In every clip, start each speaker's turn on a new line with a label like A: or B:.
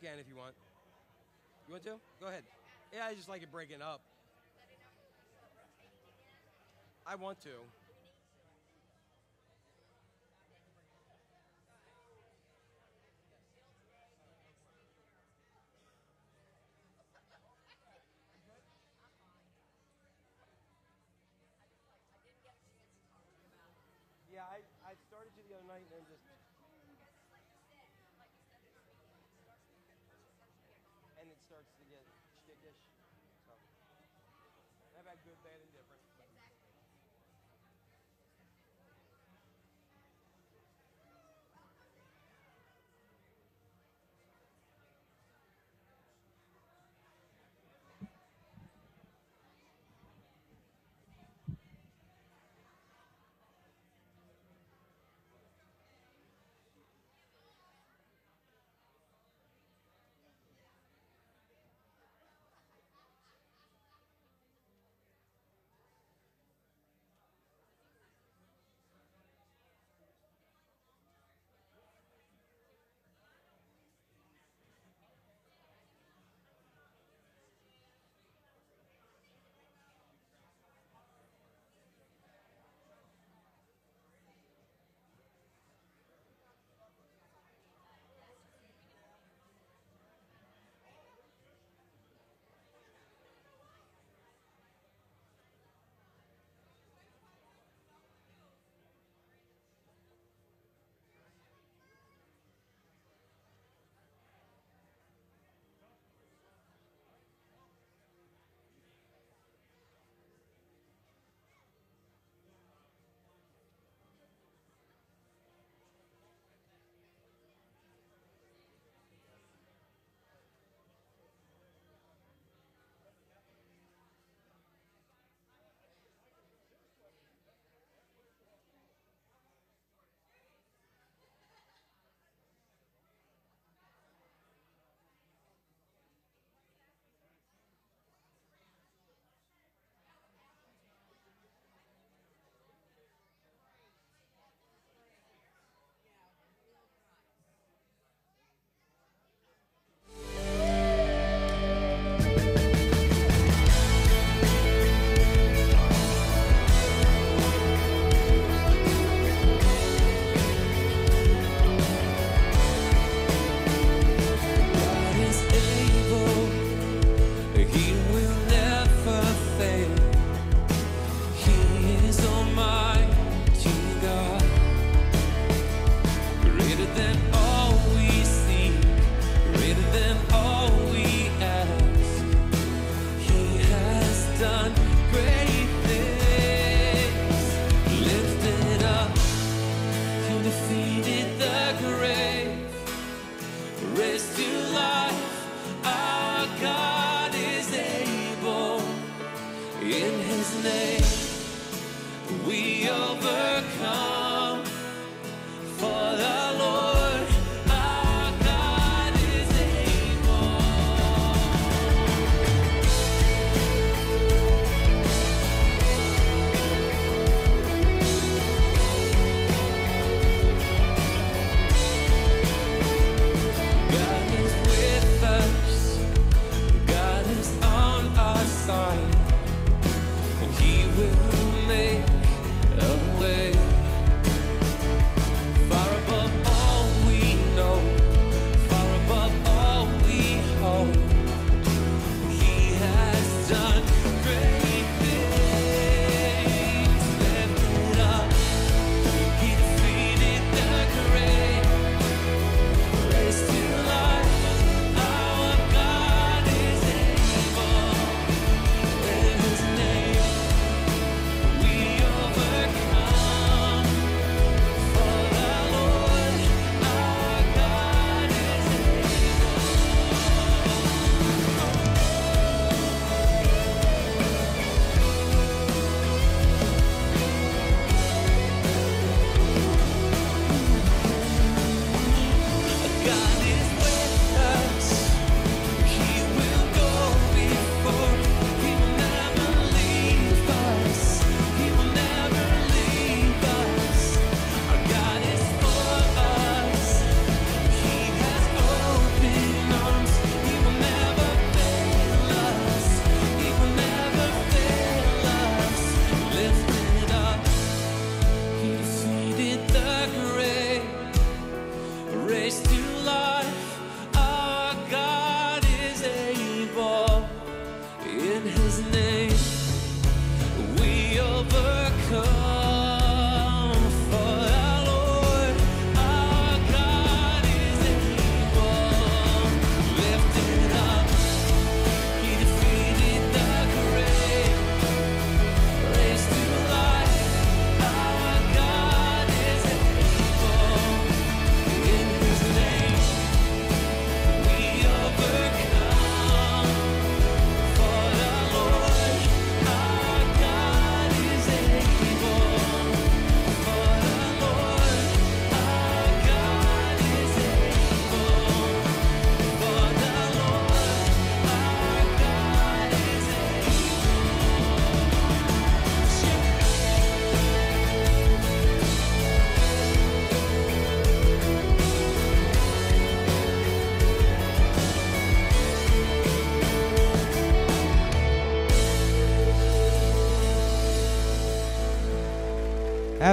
A: you can if you want. You want to? Go ahead. Yeah, I just like it breaking up. I want to. good, bad, and different.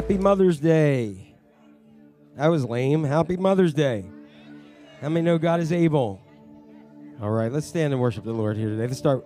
B: Happy Mother's Day. That was lame. Happy Mother's Day. How many know God is able? All right, let's stand and worship the Lord here today. Let's start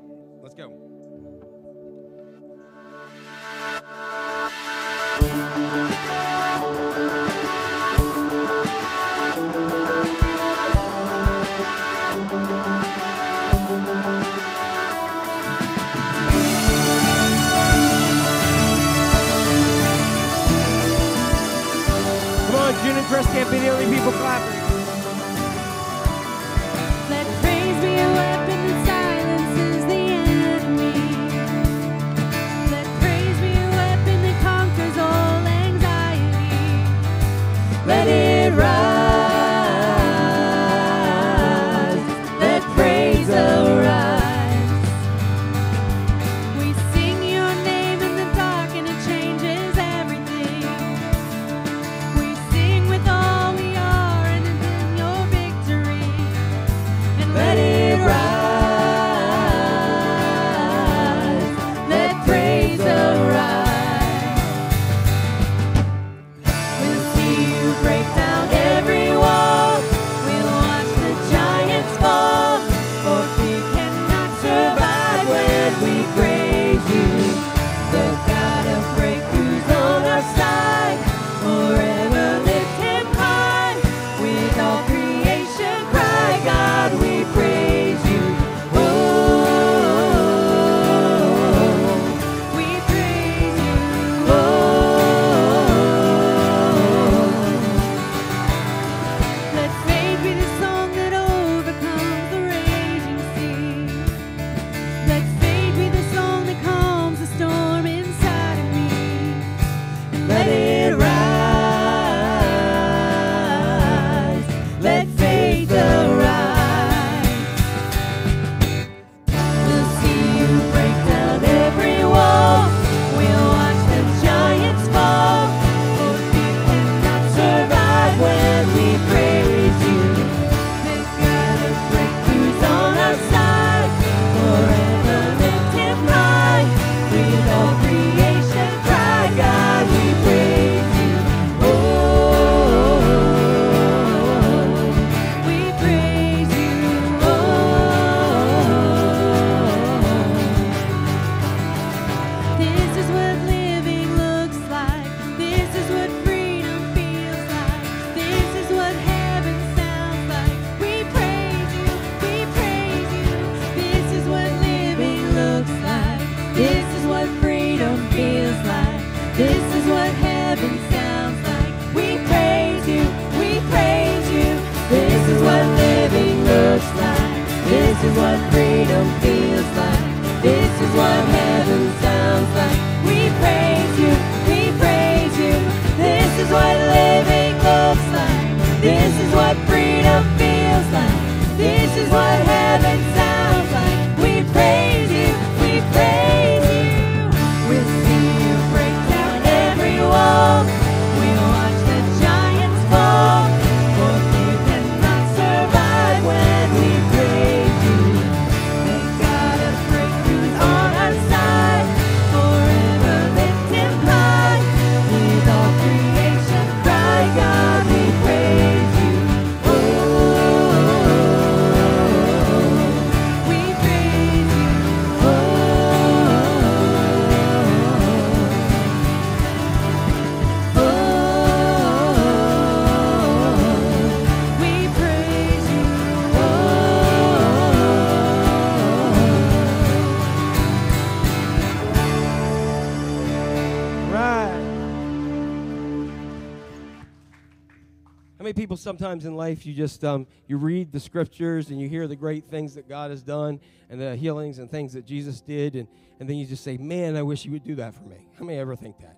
B: people sometimes in life you just um, you read the scriptures and you hear the great things that God has done and the healings and things that Jesus did and, and then you just say, Man, I wish he would do that for me. How many ever think that?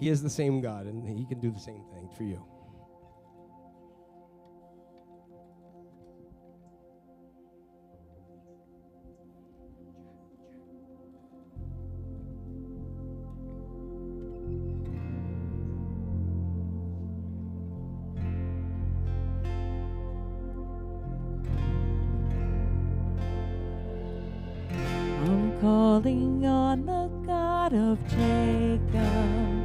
B: He is the same God and he can do the same thing for you.
C: calling on the God of Jacob,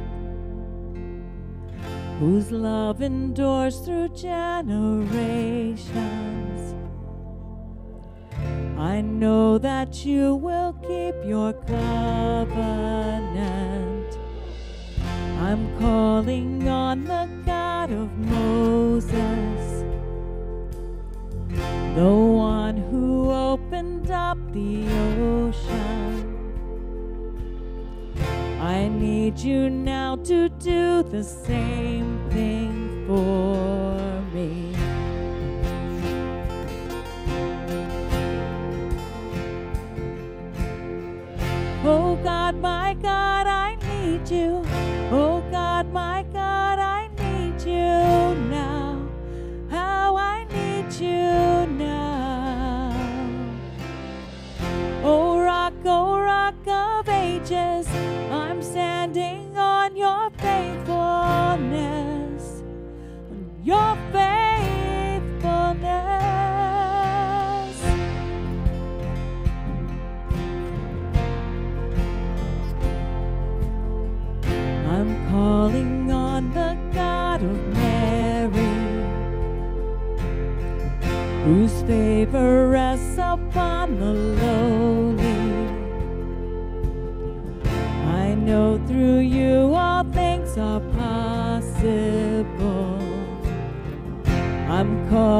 B: whose love endures through generations. I know that you will keep your covenant. I'm calling on the God of Moses, the one who opened up the ocean I need you now to do the same thing for me. Oh God, my God, I need you.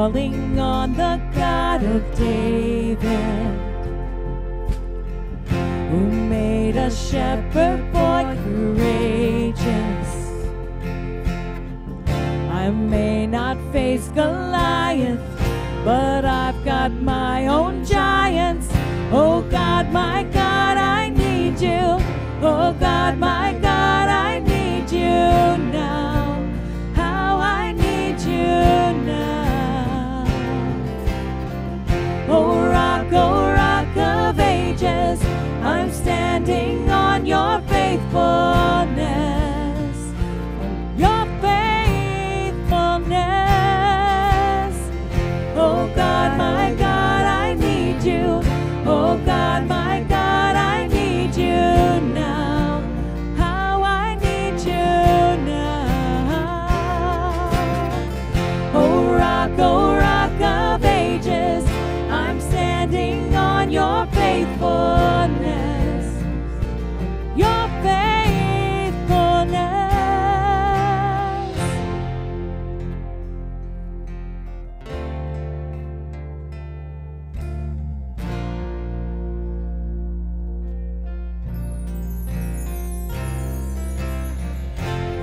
B: Calling on the God of David who made a shepherd boy courageous. I may not face Goliath, but I've got my own giants. Oh God, my God, I need you. Oh God,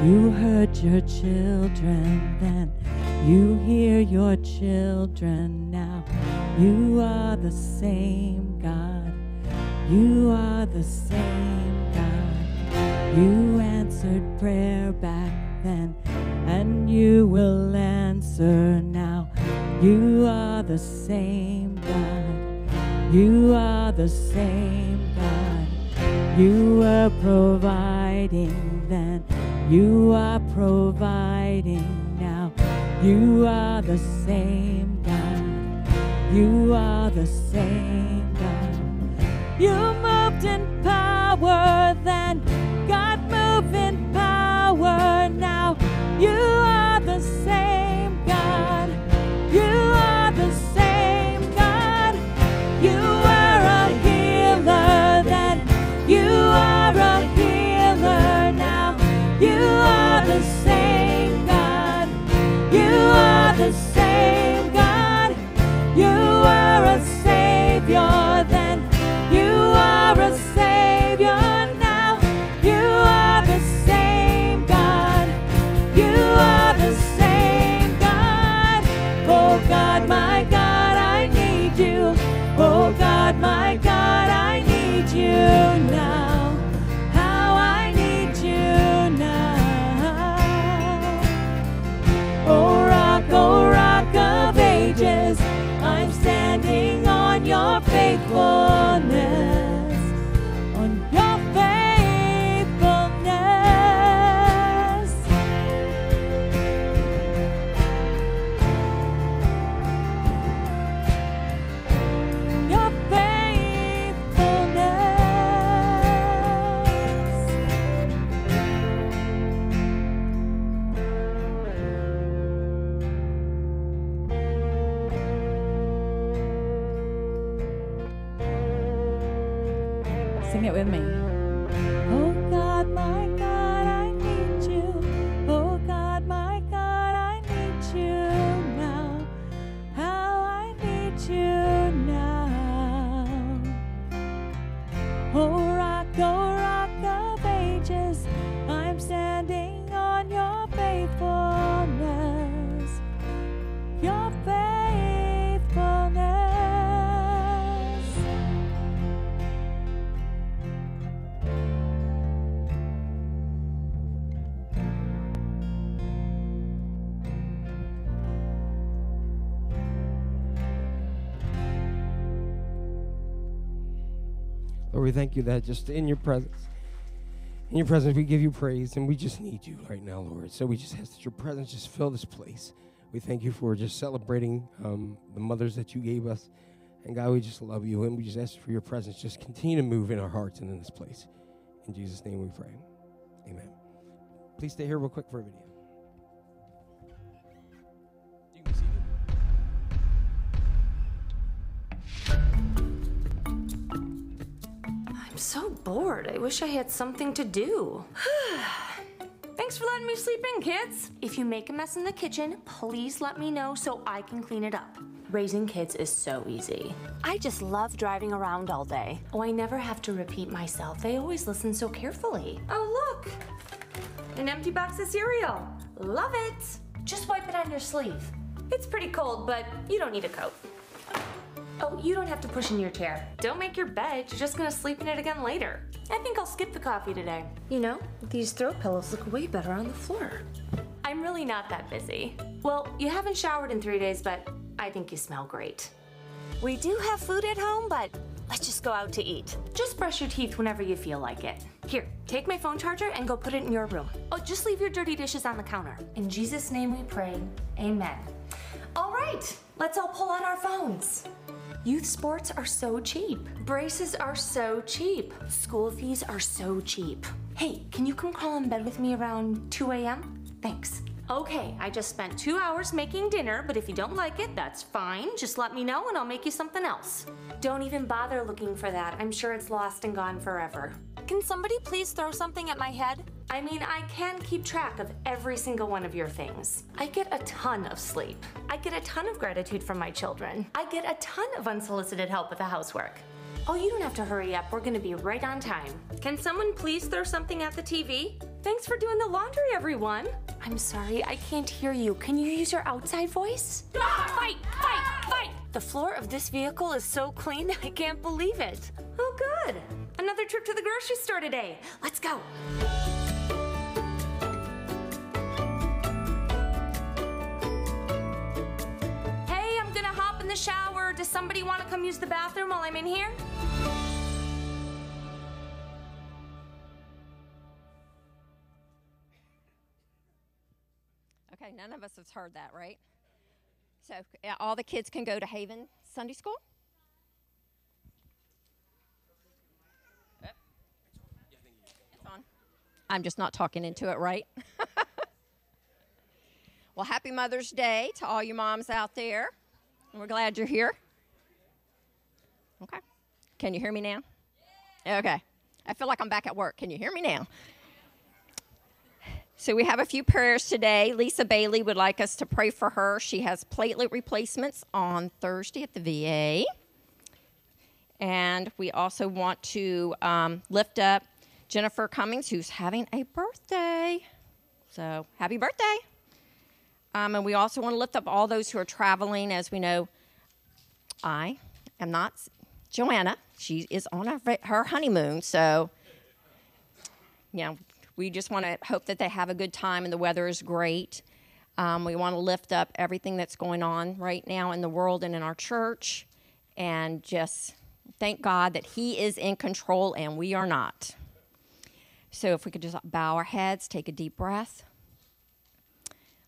B: You heard your children then, you hear your children now. You are the same God, you are the same God. You answered prayer back then, and you will answer now. You are the same God, you are the same God. You were providing then, you are providing now. You are the same God, you are the same God. You moved in power then,
D: we thank you that just in your presence, in your presence, we give you praise, and we just need you right now, Lord. So we just ask that your presence just fill this place. We thank you for just celebrating um, the mothers that you gave us. And God, we just love you, and we just ask for your presence. Just continue to move in our hearts and in this place. In Jesus' name we pray. Amen. Please stay here real quick for a video.
E: So bored. I wish I had something to do. Thanks for letting me sleep in, kids. If you make a mess in the kitchen, please let me know so I can clean it up. Raising kids is so easy. I just love driving around all day. Oh, I never have to repeat myself. They always listen so carefully. Oh, look! An empty box of cereal. Love it! Just wipe it on your sleeve. It's pretty cold, but you don't need a coat. Oh, you don't have to push in your chair. Don't make your bed. You're just gonna sleep in it again later. I think I'll skip the coffee today. You know, these throw pillows look way better on the floor. I'm really not that busy. Well, you haven't showered in three days, but I think you smell great. We do have food at home, but let's just go out to eat. Just brush your teeth whenever you feel like it. Here, take my phone charger and go put it in your room. Oh, just leave your dirty dishes on the counter. In Jesus' name we pray. Amen. All right, let's all pull out our phones. Youth sports are so cheap. Braces are so cheap. School fees are so cheap. Hey, can you come crawl in bed with me around 2 a.m.? Thanks. Okay, I just spent two hours making dinner, but if you don't like it, that's fine. Just let me know and I'll make you something else. Don't even bother looking for that. I'm sure it's lost and gone forever. Can somebody please throw something at my head? I mean, I can keep track of every single one of your things. I get a ton of sleep. I get a ton of gratitude from my children. I get a ton of unsolicited help with the housework. Oh, you don't have to hurry up. We're gonna be right on time. Can someone please throw something at the TV? Thanks for doing the laundry, everyone. I'm sorry, I can't hear you. Can you use your outside voice? Ah, fight, fight, fight! The floor of this vehicle is so clean, I can't believe it. Oh, good. Another trip to the grocery store today. Let's go. Hey, I'm gonna hop in the shower. Does somebody want to come use the bathroom while I'm in here?
F: Okay, none of us has heard that, right? So all the kids can go to Haven Sunday School? It's on. I'm just not talking into it, right? well, happy Mother's Day to all you moms out there. We're glad you're here. Okay. Can you hear me now? Okay. I feel like I'm back at work. Can you hear me now? So we have a few prayers today. Lisa Bailey would like us to pray for her. She has platelet replacements on Thursday at the VA. And we also want to um, lift up Jennifer Cummings, who's having a birthday. So happy birthday. Um, and we also want to lift up all those who are traveling. As we know, I am not Joanna. She is on her, her honeymoon. So, you know, we just want to hope that they have a good time and the weather is great. Um, we want to lift up everything that's going on right now in the world and in our church and just thank God that He is in control and we are not. So, if we could just bow our heads, take a deep breath,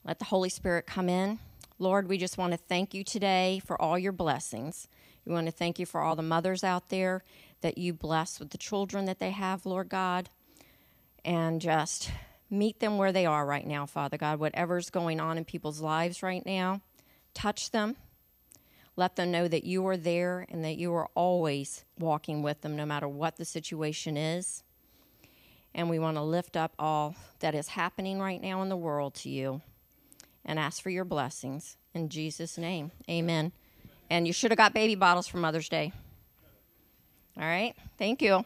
F: let the Holy Spirit come in. Lord, we just want to thank you today for all your blessings. We want to thank you for all the mothers out there that you bless with the children that they have, Lord God and just meet them where they are right now, Father God. Whatever's going on in people's lives right now, touch them. Let them know that you are there and that you are always walking with them no matter what the situation is. And we want to lift up all that is happening right now in the world to you and ask for your blessings. In Jesus' name, amen. And you should have got baby bottles for Mother's Day. All right, thank you.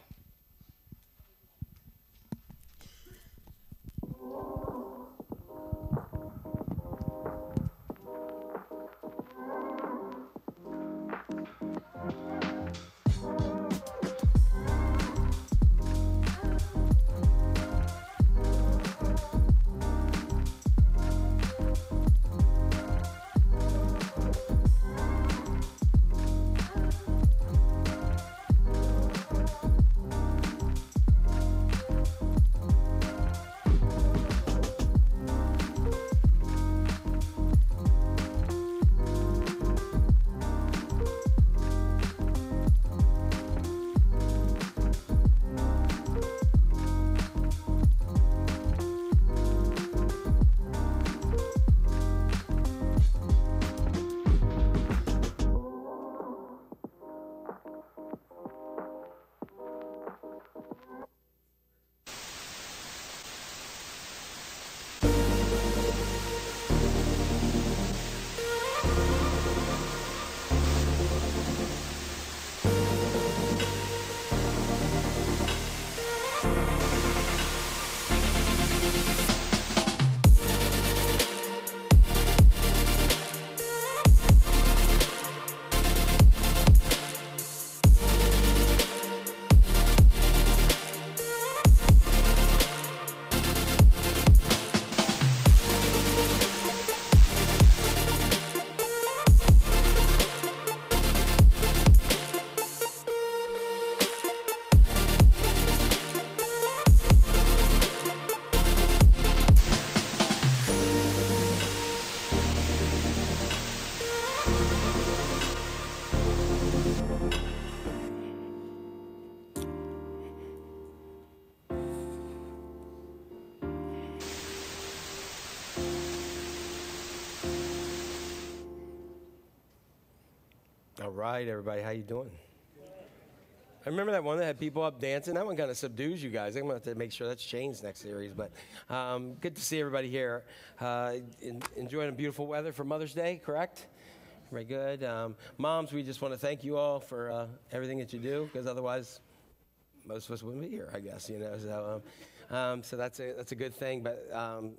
D: Right, everybody, how you doing? I remember that one that had people up dancing. That one kind of subdues you guys. I'm going to have to make sure that's changed next series. But um, good to see everybody here. Uh, en- enjoying the beautiful weather for Mother's Day, correct? Very good. Um, moms, we just want to thank you all for uh, everything that you do, because otherwise, most of us wouldn't be here, I guess. You know, so um, um, so that's a that's a good thing. But um,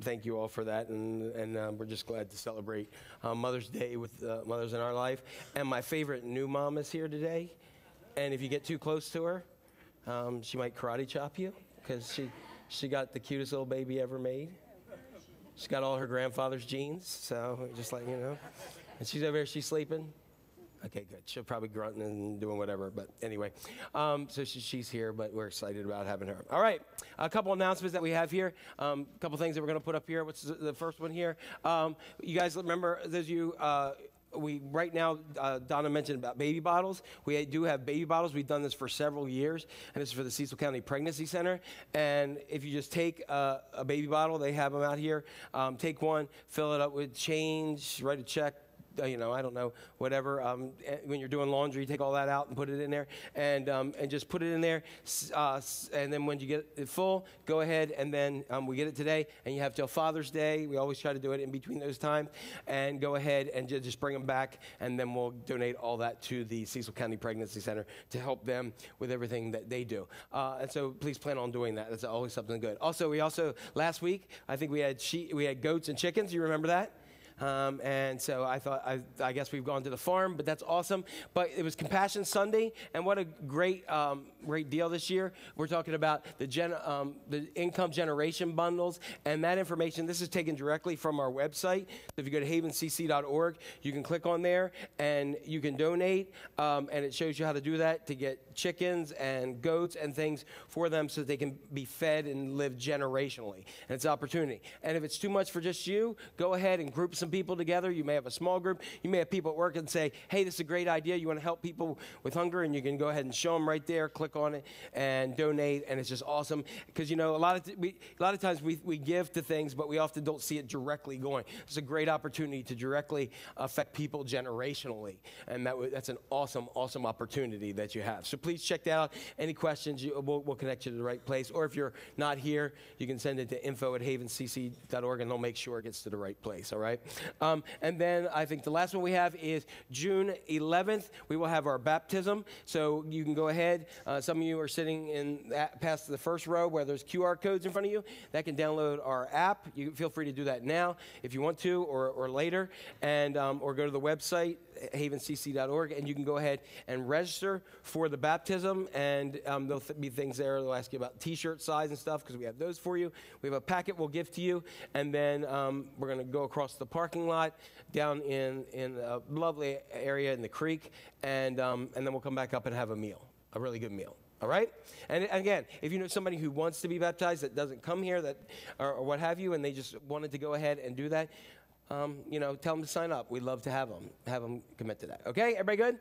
D: thank you all for that, and and um, we're just glad to celebrate uh, Mother's Day with uh, mothers in our life. And my favorite new mom is here today, and if you get too close to her, um, she might karate chop you because she she got the cutest little baby ever made. She's got all her grandfather's genes, so just like you know, and she's over here. She's sleeping. Okay, good. She'll probably grunting and doing whatever, but anyway. Um, so she, she's here, but we're excited about having her. All right, a couple announcements that we have here. Um, a couple things that we're going to put up here. What's the, first one here? Um, you guys remember? Of you. Uh, we right now, uh, Donna mentioned about baby bottles. We do have baby bottles. We've done this for several years, and this is for the Cecil County Pregnancy Center. And if you just take uh, a baby bottle, they have them out here. Um, take one, fill it up with change, write a check, you know, I don't know, whatever. Um, eh, when you're doing laundry, take all that out and put it in there, and um, and just put it in there. Uh, and then when you get it full, go ahead and then um, we get it today, and you have till Father's Day. We always try to do it in between those times, and go ahead and ju- just bring them back, and then we'll donate all that to the Cecil County Pregnancy Center to help them with everything that they do. Uh, and so please plan on doing that. That's always something good. Also, we also last week I think we had sheep, we had goats and chickens. You remember that? Um, and so I thought, I, I guess we've gone to the farm, but that's awesome. But it was Compassion Sunday, and what a great, um, great deal this year. We're talking about the, gen, um, the income generation bundles, and that information, this is taken directly from our website. If you go to havencc.org, you can click on there and you can donate, um, and it shows you how to do that to get chickens and goats and things for them so that they can be fed and live generationally. And it's an opportunity. And if it's too much for just you, go ahead and group some some people together. You may have a small group. You may have people at work and say, hey, this is a great idea. You want to help people with hunger? And you can go ahead and show them right there, click on it, and donate. And it's just awesome. Because, you know, a lot of, t- we, a lot of times we, we give to things, but we often don't see it directly going. It's a great opportunity to directly affect people generationally. And that, w- that's an awesome, awesome opportunity that you have. So please check that out. Any questions, you, we'll, we'll connect you to the right place. Or if you're not here, you can send it to info at havencc.org and they'll make sure it gets to the right place, all right? Um, and then I think the last one we have is June 11th. We will have our baptism. So you can go ahead. Uh, some of you are sitting in that, past the first row where there's QR codes in front of you. That can download our app. You feel free to do that now if you want to or, or later. And, um, or go to the website, havencc.org, and you can go ahead and register for the baptism. And um, there'll th- be things there. They'll ask you about t shirt size and stuff because we have those for you. We have a packet we'll give to you. And then um, we're going to go across the parking lot down in, in a lovely area in the creek. And, um, and then we'll come back up and have a meal, a really good meal. All right? And again, if you know somebody who wants to be baptized that doesn't come here that, or, or what have you, and they just wanted to go ahead and do that, um, you know, tell them to sign up. We'd love to have them, have them commit to that. Okay? Everybody good?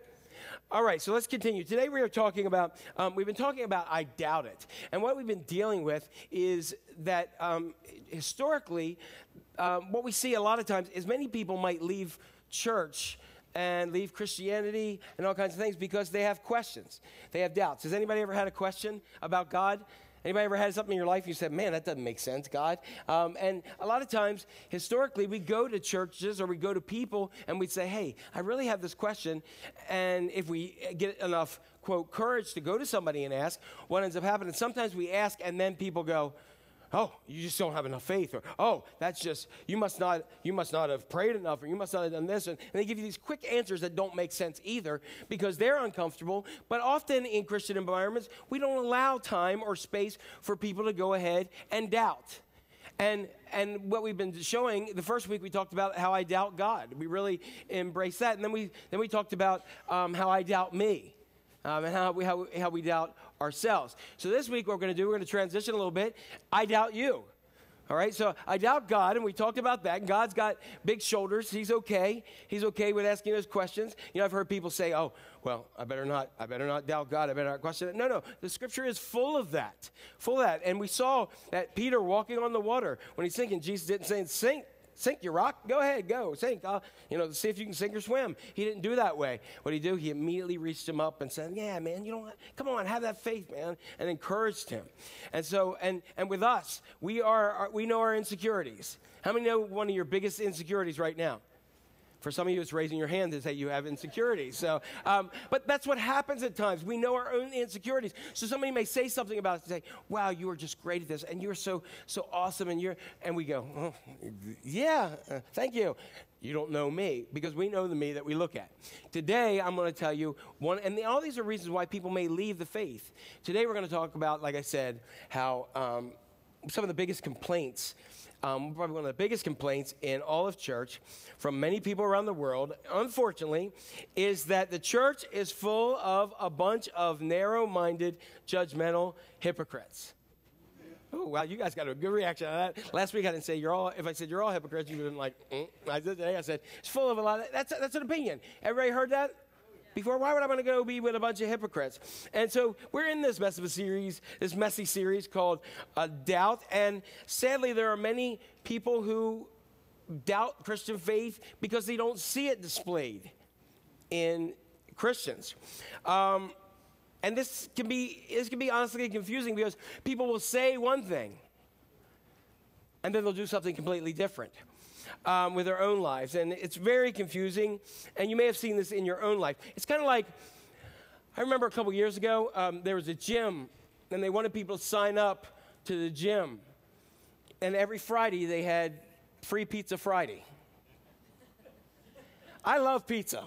D: All right, so let's continue. Today we are talking about, um, we've been talking about I doubt it. And what we've been dealing with is that um, historically, um, what we see a lot of times is many people might leave church and leave Christianity and all kinds of things because they have questions. They have doubts. Has anybody ever had a question about God? Anybody ever had something in your life you said, man, that doesn't make sense, God? Um, and a lot of times, historically, we go to churches or we go to people and we say, hey, I really have this question. And if we get enough, quote, courage to go to somebody and ask, what ends up happening? Sometimes we ask and then people go, oh you just don't have enough faith or oh that's just you must not you must not have prayed enough or you must not have done this and, and they give you these quick answers that don't make sense either because they're uncomfortable. But often in christian environments we don't allow time or space for people to go ahead and doubt. And and what we've been showing the first week we talked about how i doubt god. We really embrace that and then we then we talked about um, how i doubt me um, and how we, how, we- how we doubt ourselves. So this week, what we're going to do, we're going to transition a little bit. I doubt you. All right, so I doubt God, and we talked about that. God's got big shoulders. He's okay. He's okay with asking those questions. You know, I've heard people say, "Oh, well, I better not. I better not doubt God. I better not question it." No, no. The Scripture is full of that, full of that. And we saw that Peter walking on the water when he's sinking. Jesus didn't say, "Sink, sink, your rock. Go ahead, go sink. I'll, you know, see if you can sink or swim." He didn't do that way. What did he do? He immediately reached him up and said, "Yeah, man, you know, what? come on, have that faith, man," and encouraged him. And so, and and with us, we are, are we know our insecurities. How many know one of your biggest insecurities right now? For some of you, it's raising your hand to say you have insecurities. So, um, but that's what happens at times. We know our own insecurities. So somebody may say something about us and say, "Wow, you are just great at this, and you're so so awesome," and you're, and we go, oh, "Yeah, uh, thank you." You don't know me because we know the me that we look at. Today, I'm going to tell you one, and all these are reasons why people may leave the faith. Today, we're going to talk about, like I said, how um, some of the biggest complaints um, probably one of the biggest complaints in all of church from many people around the world, unfortunately, is that the church is full of a bunch of narrow minded, judgmental hypocrites. Oh, wow, you guys got a good reaction on that. Last week I didn't say you're all, if I said you're all hypocrites, you would have been like, mm. I today, I said, it's full of a lot of, that's, that's an opinion. Everybody heard that? Before, why would I want to go be with a bunch of hypocrites? And so we're in this mess of a series, this messy series called uh, Doubt. And sadly, there are many people who doubt Christian faith because they don't see it displayed in Christians. Um, and this can be this can be honestly confusing because people will say one thing and then they'll do something completely different um, with their own lives. And it's very confusing. And you may have seen this in your own life. It's kind of like I remember a couple years ago, um, there was a gym, and they wanted people to sign up to the gym. And every Friday, they had free pizza Friday. I love pizza.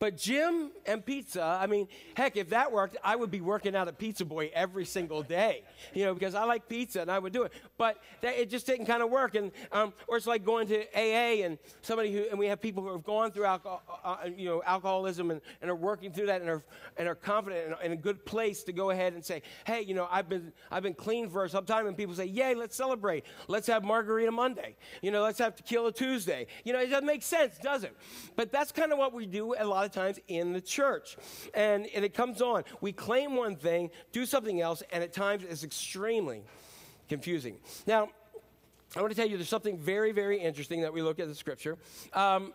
D: But gym and pizza, I mean, heck, if that worked, I would be working out at Pizza Boy every single day, you know, because I like pizza and I would do it. But that, it just didn't kind of work. And, um, or it's like going to AA and somebody who, and we have people who have gone through alcohol, uh, you know, alcoholism and, and are working through that and are, and are confident and in a good place to go ahead and say, hey, you know, I've been, I've been clean for some time. And people say, yay, let's celebrate. Let's have Margarita Monday. You know, let's have Tequila Tuesday. You know, it doesn't make sense, does it? But that's kind of what we do a lot of times in the church. And, and it comes on. We claim one thing, do something else, and at times it's extremely confusing. Now, I want to tell you there's something very, very interesting that we look at the scripture. Um,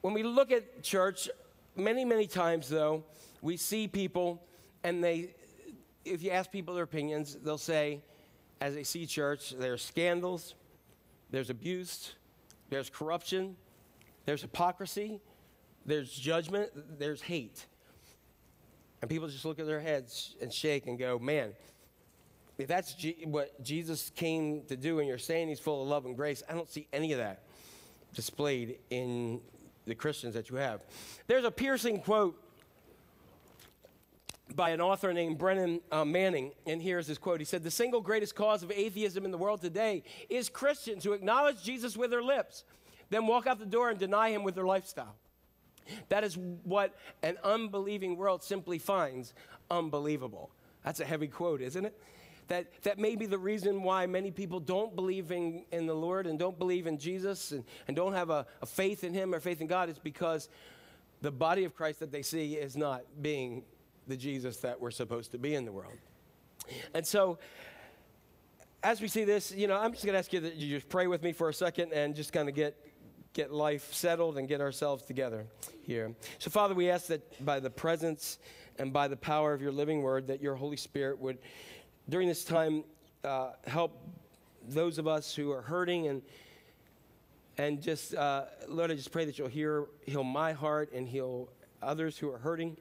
D: when we look at church, many, many times, though, we see people and they, if you ask people their opinions, they'll say, as they see church, there's scandals, there's abuse, there's corruption, there's hypocrisy, there's judgment, there's hate. And people just look at their heads and shake and go, man, if that's G- what Jesus came to do and you're saying he's full of love and grace, I don't see any of that displayed in the Christians that you have. There's a piercing quote by an author named Brennan uh, Manning, and here's his quote. He said, The single greatest cause of atheism in the world today is Christians who acknowledge Jesus with their lips, then walk out the door and deny him with their lifestyle. That is what an unbelieving world simply finds unbelievable. That's a heavy quote, isn't it? That, that may be the reason why many people don't believe in, in the Lord and don't believe in Jesus and, and don't have a, a faith in Him or faith in God is because the body of Christ that they see is not being the Jesus that we're supposed to be in the world. And so, as we see this, you know, I'm just going to ask you that you just pray with me for a second and just kind of get get life settled and get ourselves together here. So, Father, we ask that by the presence and by the power of your living word, that your Holy Spirit would, during this time, uh, help those of us who are hurting and and just uh, Lord, I just pray that you'll hear heal my heart and heal others who are hurting.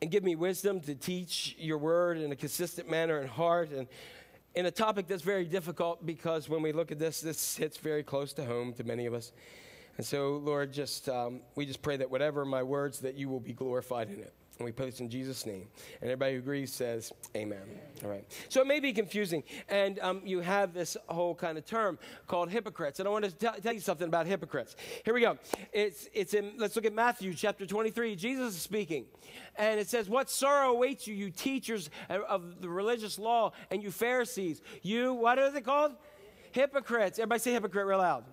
D: And give me wisdom to teach your word in a consistent manner and heart and in a topic that's very difficult because when we look at this, this hits very close to home to many of us. And so, Lord, just um, we just pray that whatever my words, that you will be glorified in it. And we pray this in Jesus' name. And everybody who agrees says, Amen. All right. So it may be confusing. And um, you have this whole kind of term called hypocrites. And I want to tell, tell you something about hypocrites. Here we go. It's, it's in, let's look at Matthew chapter 23. Jesus is speaking. And it says, What sorrow awaits you, you teachers of the religious law and you Pharisees? You, what are they called? Hypocrites. Everybody say hypocrite real loud.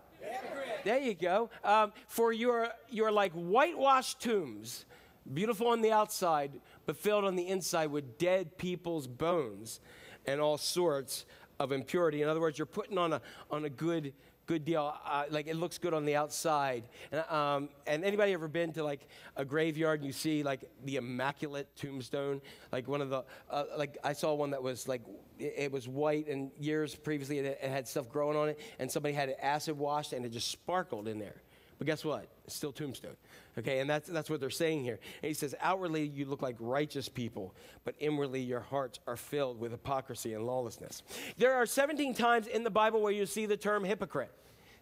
D: There you go. Um, for you're, you're like whitewashed tombs, beautiful on the outside, but filled on the inside with dead people's bones and all sorts of impurity. In other words, you're putting on a, on a good, good deal. Uh, like it looks good on the outside. And, um, and anybody ever been to like a graveyard and you see like the immaculate tombstone? Like one of the, uh, like I saw one that was like, it, was white and years previously it had stuff growing on it and somebody had it acid washed and it just sparkled in there. But guess what? It's still tombstone. Okay, and that's, that's what they're saying here. And he says, outwardly you look like righteous people, but inwardly your hearts are filled with hypocrisy and lawlessness. There are 17 times in the Bible where you see the term hypocrite.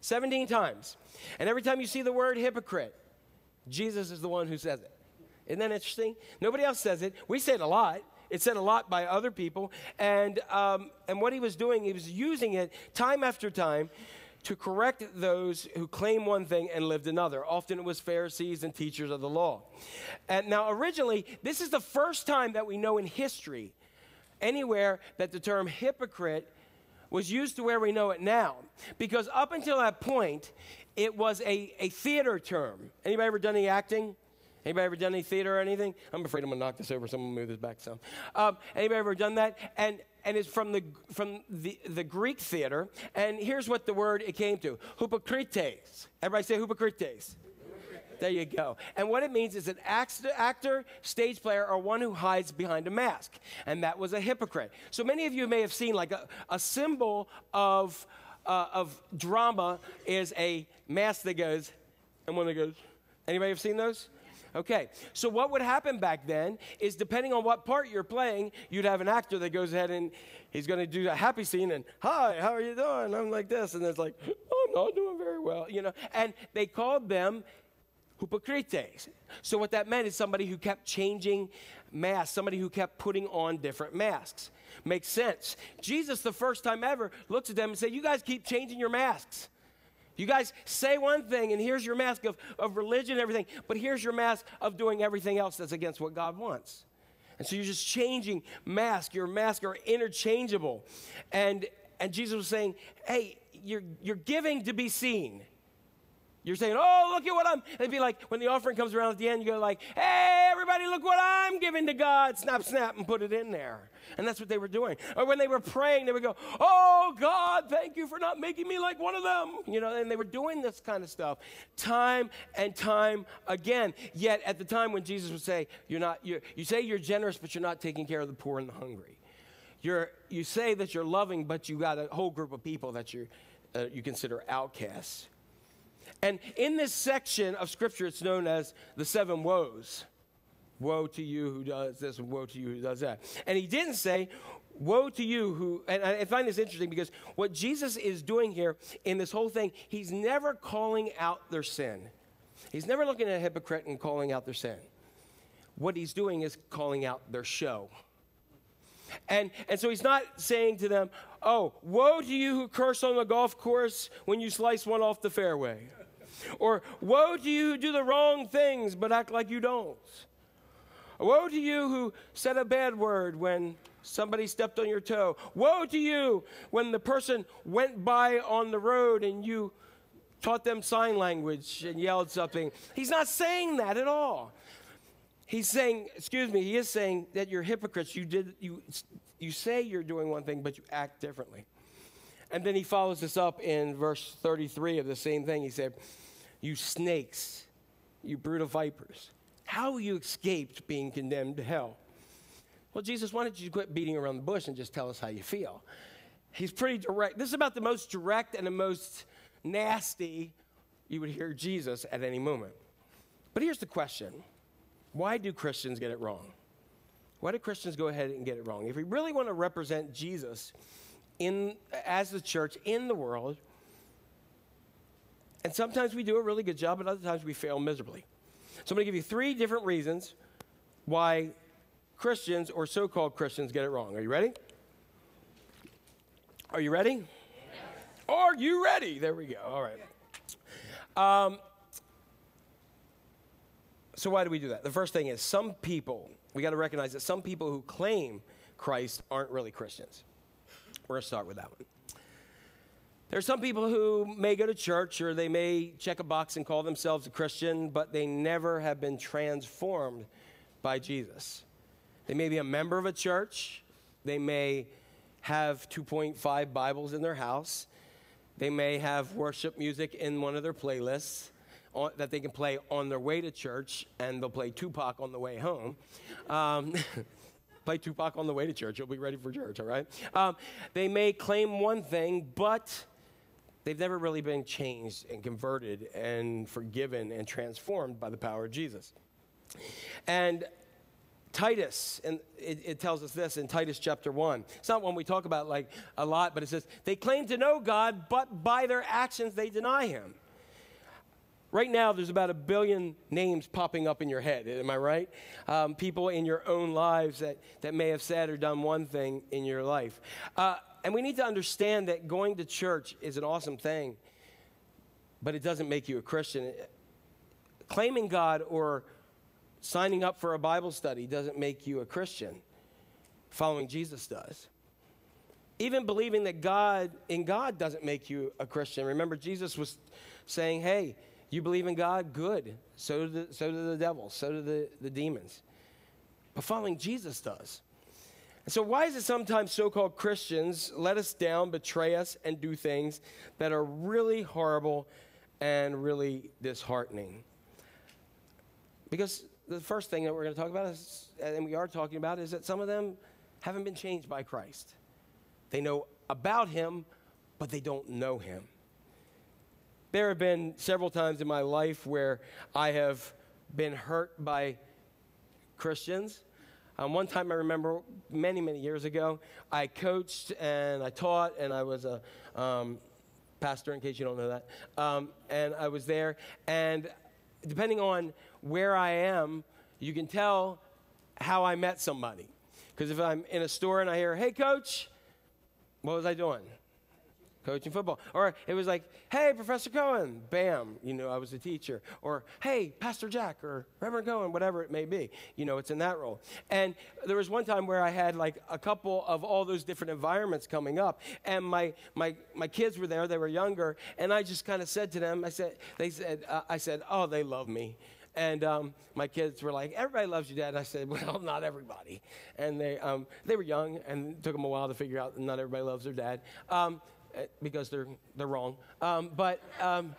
D: 17 times. And every time you see the word hypocrite, Jesus is the one who says it. Isn't that interesting? Nobody else says it. We say it a lot. It's said a lot by other people. And, um, and what he was doing, he was using it time after time to correct those who claim one thing and lived another. Often it was Pharisees and teachers of the law. And now, originally, this is the first time that we know in history anywhere that the term hypocrite was used to where we know it now. Because up until that point, it was a, a theater term. Anybody ever done any acting? Anybody ever done any theater or anything? I'm afraid I'm gonna knock this over. Someone move this back some. Um, anybody ever done that? And and it's from the from the, the Greek theater. And here's what the word it came to: hypocrites. Everybody say hypocrites. There you go. And what it means is an actor, stage player, or one who hides behind a mask. And that was a hypocrite. So many of you may have seen like a, a symbol of, uh, of drama is a mask that goes, and one that goes. Anybody have seen those? Okay, so what would happen back then is depending on what part you're playing, you'd have an actor that goes ahead and he's going to do a happy scene and, hi, how are you doing? I'm like this. And it's like, oh, I'm not doing very well, you know. And they called them hypocrites. So what that meant is somebody who kept changing masks, somebody who kept putting on different masks. Makes sense. Jesus, the first time ever, looks at them and says, You guys keep changing your masks. You guys say one thing, and here's your mask of, of religion and everything, but here's your mask of doing everything else that's against what God wants. And so you're just changing mask. Your masks are interchangeable. And, and Jesus was saying, hey, you're, you're giving to be seen. You're saying, oh, look at what I'm. It'd be like when the offering comes around at the end, you go like, hey, everybody, look what I'm giving to God. Snap, snap, and put it in there. And that's what they were doing. Or when they were praying, they would go, oh, God, thank you for not making me like one of them. You know, and they were doing this kind of stuff time and time again. Yet at the time when Jesus would say, you're not, you're, you say you're generous, but you're not taking care of the poor and the hungry. You're, you say that you're loving, but you got a whole group of people that you uh, you consider outcasts. And in this section of Scripture, it's known as the seven woes. Woe to you who does this, and woe to you who does that. And he didn't say, Woe to you who, and I find this interesting because what Jesus is doing here in this whole thing, he's never calling out their sin. He's never looking at a hypocrite and calling out their sin. What he's doing is calling out their show. And, and so he's not saying to them, Oh, woe to you who curse on the golf course when you slice one off the fairway. Or woe to you who do the wrong things but act like you don't. Woe to you who said a bad word when somebody stepped on your toe. Woe to you when the person went by on the road and you taught them sign language and yelled something. He's not saying that at all. He's saying, excuse me, he is saying that you're hypocrites. You did you you say you're doing one thing, but you act differently. And then he follows this up in verse 33 of the same thing. He said, You snakes, you of vipers, how you escaped being condemned to hell. Well, Jesus, why don't you quit beating around the bush and just tell us how you feel? He's pretty direct. This is about the most direct and the most nasty you would hear Jesus at any moment. But here's the question why do Christians get it wrong? Why do Christians go ahead and get it wrong? If we really want to represent Jesus in, as the church in the world, and sometimes we do a really good job, but other times we fail miserably. So I'm going to give you three different reasons why Christians or so called Christians get it wrong. Are you ready? Are you ready? Are you ready? There we go. All right. Um, so, why do we do that? The first thing is some people, we got to recognize that some people who claim Christ aren't really Christians. We're going to start with that one. There are some people who may go to church or they may check a box and call themselves a Christian, but they never have been transformed by Jesus. They may be a member of a church, they may have 2.5 Bibles in their house, they may have worship music in one of their playlists on, that they can play on their way to church, and they'll play Tupac on the way home. Um, play Tupac on the way to church. You'll be ready for church, all right? Um, they may claim one thing, but they've never really been changed and converted and forgiven and transformed by the power of Jesus. And Titus, and it, it, tells us this in Titus chapter 1. It's not one we talk about like a lot, but it says, they claim to know God, but by their actions they deny him. Right now, there's about a billion names popping up in your head. Am I right? Um, people in your own lives that, that may have said or done one thing in your life. Uh, and we need to understand that going to church is an awesome thing, but it doesn't make you a Christian. Claiming God or signing up for a Bible study doesn't make you a Christian. Following Jesus does. Even believing that God in God doesn't make you a Christian. Remember, Jesus was saying, hey, you believe in God? Good. So do the, so do the devils, so do the, the demons. But following Jesus does. And so, why is it sometimes so called Christians let us down, betray us, and do things that are really horrible and really disheartening? Because the first thing that we're going to talk about is, and we are talking about, is that some of them haven't been changed by Christ. They know about him, but they don't know him. There have been several times in my life where I have been hurt by Christians. Um, one time I remember many, many years ago, I coached and I taught, and I was a um, pastor, in case you don't know that. Um, and I was there, and depending on where I am, you can tell how I met somebody. Because if I'm in a store and I hear, hey, coach, what was I doing? Coaching football. Or it was like, hey, Professor Cohen, bam, you know, I was a teacher. Or, hey, Pastor Jack, or Reverend Cohen, whatever it may be. You know, it's in that role. And there was one time where I had like a couple of all those different environments coming up. And my, my, my kids were there, they were younger. And I just kind of said to them, I said, they said, uh, I said, oh, they love me. And um, my kids were like, "Everybody loves you, Dad." I said, "Well, not everybody." And they um, they were young, and it took them a while to figure out that not everybody loves their dad um, because they're they're wrong. Um, but um,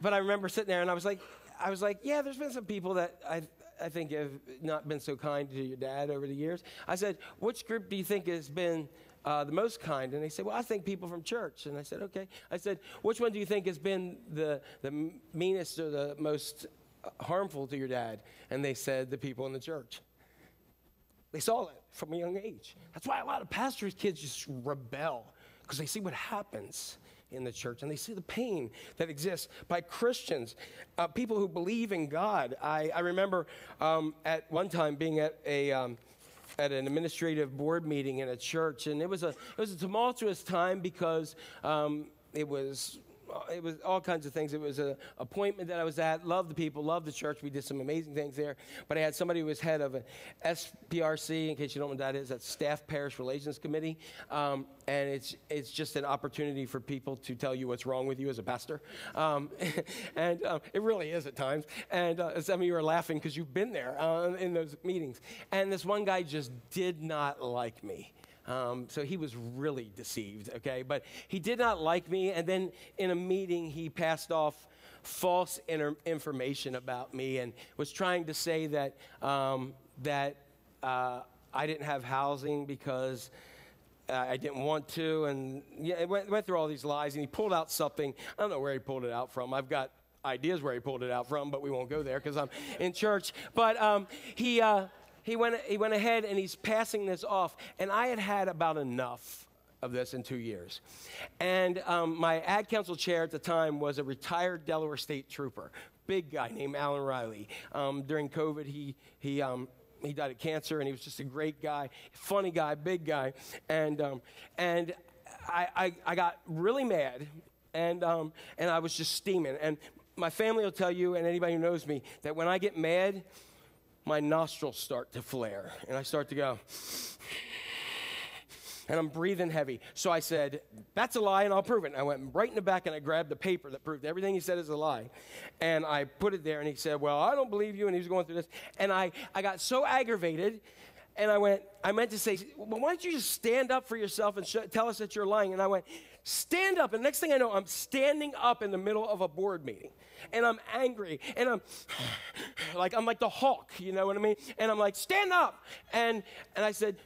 D: but I remember sitting there, and I was like, I was like, "Yeah, there's been some people that I." I think have not been so kind to your dad over the years. I said, which group do you think has been uh, the most kind? And they said, well, I think people from church. And I said, okay. I said, which one do you think has been the, the meanest or the most harmful to your dad? And they said, the people in the church. They saw it from a young age. That's why a lot of pastors' kids just rebel because they see what happens in the church and they see the pain that exists by Christians, uh, people who believe in God. I, I remember um, at one time being at a. Um, at an administrative board meeting in a church, and it was a it was a tumultuous time because um, it was it was all kinds of things. It was an appointment that I was at. Loved the people, loved the church. We did some amazing things there. But I had somebody who was head of an SPRC, in case you don't know what that is, that's Staff Parish Relations Committee. Um, and it's, it's just an opportunity for people to tell you what's wrong with you as a pastor. Um, and um, it really is at times. And uh, some of you are laughing because you've been there uh, in those meetings. And this one guy just did not like me. Um, so he was really deceived, okay? But he did not like me. And then in a meeting, he passed off false inter- information about me and was trying to say that, um, that uh, I didn't have housing because. Uh, I didn't want to, and yeah, it went, went through all these lies, and he pulled out something. I don't know where he pulled it out from. I've got ideas where he pulled it out from, but we won't go there because I'm in church. But um, he, uh, he went, he went ahead and he's passing this off. And I had had about enough of this in two years. And um, my ad council chair at the time was a retired Delaware State trooper, big guy named Alan Riley. Um, during COVID, he, he, um, he died of cancer, and he was just a great guy, funny guy, big guy. And, um, and I, I, I got really mad, and, um, and I was just steaming. And my family will tell you, and anybody who knows me, that when I get mad, my nostrils start to flare, and I start to go, and I'm breathing heavy. So I said, That's a lie, and I'll prove it. And I went right in the back and I grabbed the paper that proved everything he said is a lie. And I put it there, and he said, Well, I don't believe you. And he was going through this. And I, I got so aggravated, and I went, I meant to say, Well, why don't you just stand up for yourself and sh- tell us that you're lying? And I went, Stand up. And next thing I know, I'm standing up in the middle of a board meeting. And I'm angry. And I'm like, I'm like the Hulk, you know what I mean? And I'm like, stand up. And, and I said,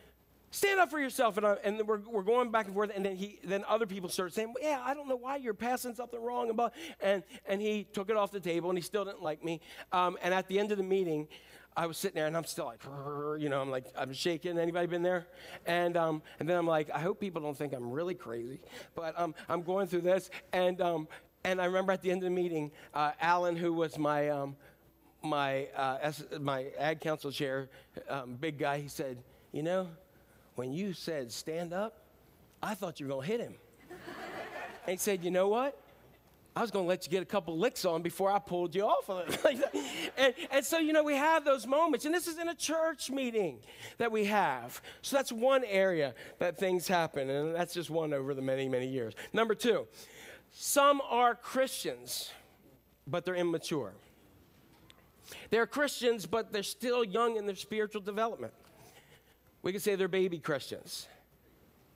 D: stand up for yourself. And, I, and we're, we're going back and forth. And then, he, then other people started saying, well, yeah, I don't know why you're passing something wrong. About, and, and he took it off the table and he still didn't like me. Um, and at the end of the meeting, I was sitting there and I'm still like, you know, I'm like, I'm shaking. Anybody been there? And, um, and then I'm like, I hope people don't think I'm really crazy. But um, I'm going through this. And, um, and I remember at the end of the meeting, uh, Alan, who was my, um, my, uh, S- my ad council chair, um, big guy, he said, You know, when you said stand up, I thought you were going to hit him. and he said, You know what? I was going to let you get a couple licks on before I pulled you off of it. And, and so, you know, we have those moments. And this is in a church meeting that we have. So that's one area that things happen. And that's just one over the many, many years. Number two, some are Christians, but they're immature. They're Christians, but they're still young in their spiritual development. We could say they're baby Christians.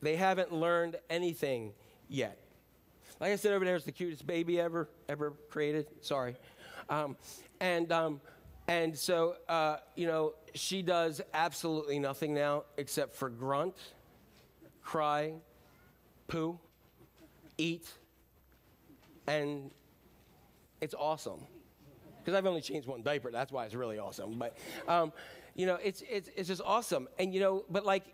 D: They haven't learned anything yet. Like I said over there, it's the cutest baby ever ever created. Sorry, um, and um, and so uh, you know she does absolutely nothing now except for grunt, cry, poo, eat, and it's awesome because I've only changed one diaper. That's why it's really awesome. But um, you know, it's it's it's just awesome. And you know, but like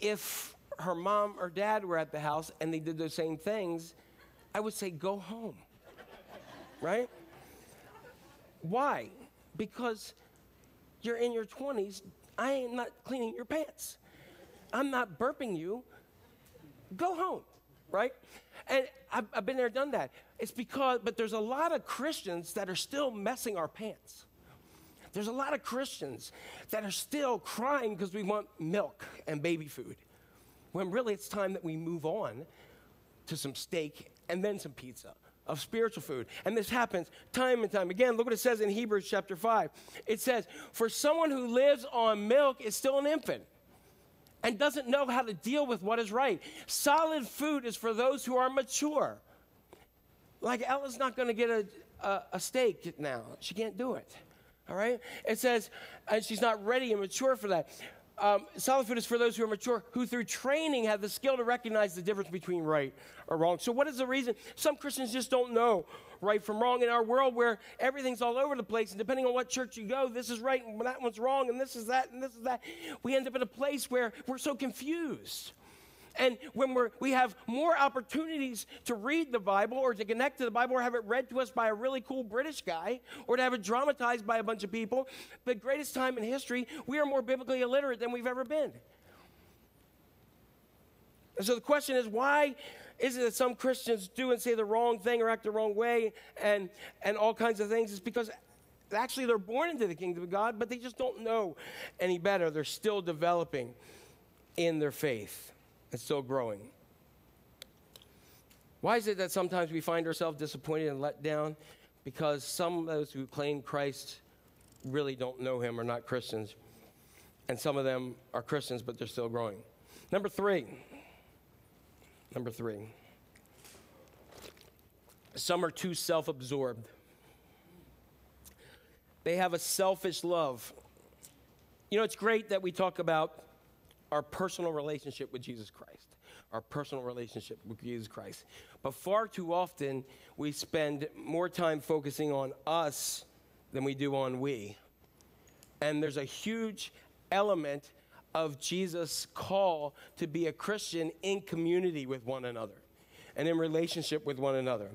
D: if her mom or dad were at the house and they did those same things, I would say go home. Right? Why? Because you're in your 20s. I ain't not cleaning your pants. I'm not burping you. Go home, right? And I've, I've been there, done that. It's because, but there's a lot of Christians that are still messing our pants. There's a lot of Christians that are still crying because we want milk and baby food, when really it's time that we move on to some steak and then some pizza of spiritual food. And this happens time and time again. Look what it says in Hebrews chapter 5. It says, For someone who lives on milk is still an infant and doesn't know how to deal with what is right. Solid food is for those who are mature. Like Ella's not going to get a, a, a steak now, she can't do it. All right? It says, and she's not ready and mature for that. Um, solid is for those who are mature, who through training have the skill to recognize the difference between right or wrong. So, what is the reason? Some Christians just don't know right from wrong in our world where everything's all over the place, and depending on what church you go, this is right and that one's wrong, and this is that and this is that. We end up in a place where we're so confused. And when we're, we have more opportunities to read the Bible or to connect to the Bible or have it read to us by a really cool British guy or to have it dramatized by a bunch of people, the greatest time in history, we are more biblically illiterate than we've ever been. And so the question is why is it that some Christians do and say the wrong thing or act the wrong way and, and all kinds of things? It's because actually they're born into the kingdom of God, but they just don't know any better. They're still developing in their faith and still growing. Why is it that sometimes we find ourselves disappointed and let down? Because some of those who claim Christ really don't know him, are not Christians. And some of them are Christians, but they're still growing. Number three. Number three. Some are too self absorbed. They have a selfish love. You know, it's great that we talk about our personal relationship with Jesus Christ, our personal relationship with Jesus Christ. But far too often, we spend more time focusing on us than we do on we. And there's a huge element of Jesus' call to be a Christian in community with one another and in relationship with one another.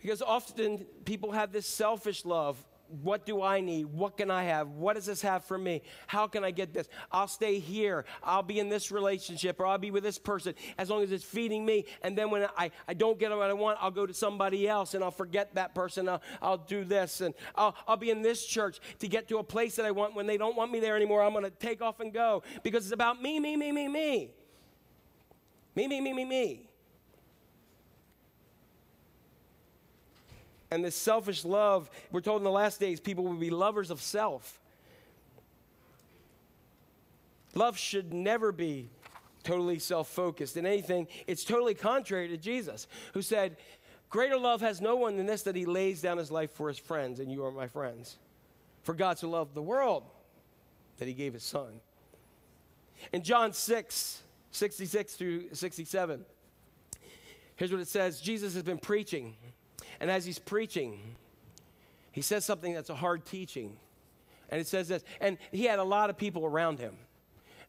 D: Because often people have this selfish love. What do I need? What can I have? What does this have for me? How can I get this? I'll stay here. I'll be in this relationship or I'll be with this person as long as it's feeding me. And then when I, I don't get what I want, I'll go to somebody else and I'll forget that person. I'll, I'll do this and I'll, I'll be in this church to get to a place that I want. When they don't want me there anymore, I'm going to take off and go because it's about me, me, me, me, me. Me, me, me, me, me. And this selfish love, we're told in the last days, people will be lovers of self. Love should never be totally self focused. In anything, it's totally contrary to Jesus, who said, Greater love has no one than this that he lays down his life for his friends, and you are my friends. For God so loved the world that he gave his son. In John 6, 66 through 67, here's what it says Jesus has been preaching. And as he's preaching, he says something that's a hard teaching. And it says this, and he had a lot of people around him.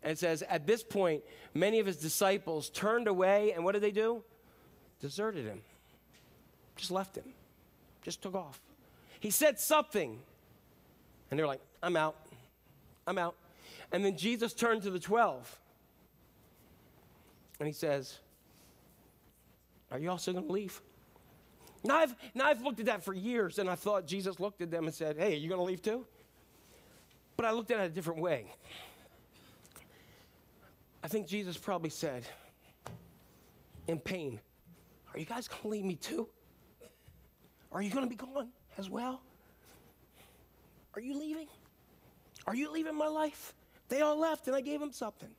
D: And it says, at this point, many of his disciples turned away, and what did they do? Deserted him. Just left him. Just took off. He said something, and they're like, I'm out. I'm out. And then Jesus turned to the 12, and he says, Are you still going to leave? Now I've, now I've looked at that for years, and I thought Jesus looked at them and said, Hey, you going to leave too? But I looked at it a different way. I think Jesus probably said, in pain, Are you guys going to leave me too? Are you going to be gone as well? Are you leaving? Are you leaving my life? They all left, and I gave them something.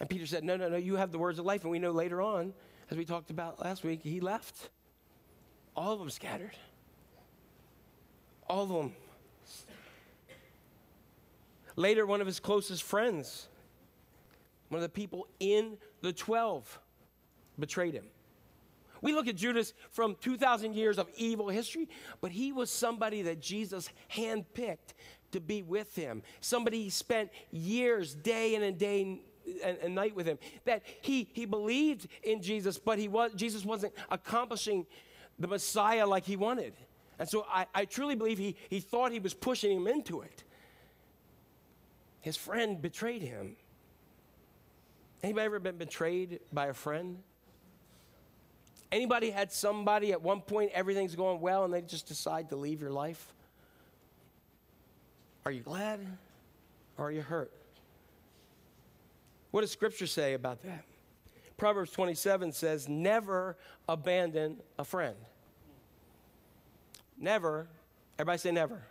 D: And Peter said, No, no, no, you have the words of life. And we know later on, as we talked about last week, he left. All of them scattered. All of them. Later, one of his closest friends, one of the people in the 12, betrayed him. We look at Judas from 2,000 years of evil history, but he was somebody that Jesus handpicked to be with him. Somebody he spent years, day in and day and, night with him. That he, he believed in Jesus, but he was, Jesus wasn't accomplishing the Messiah like he wanted. And so I, I truly believe he, he thought he was pushing him into it. His friend betrayed him. Anybody ever been betrayed by a friend? Anybody had somebody at one point everything's going well and they just decide to leave your life? Are you glad or are you hurt? What does scripture say about that? Proverbs 27 says, Never abandon a friend. Never. Everybody say never.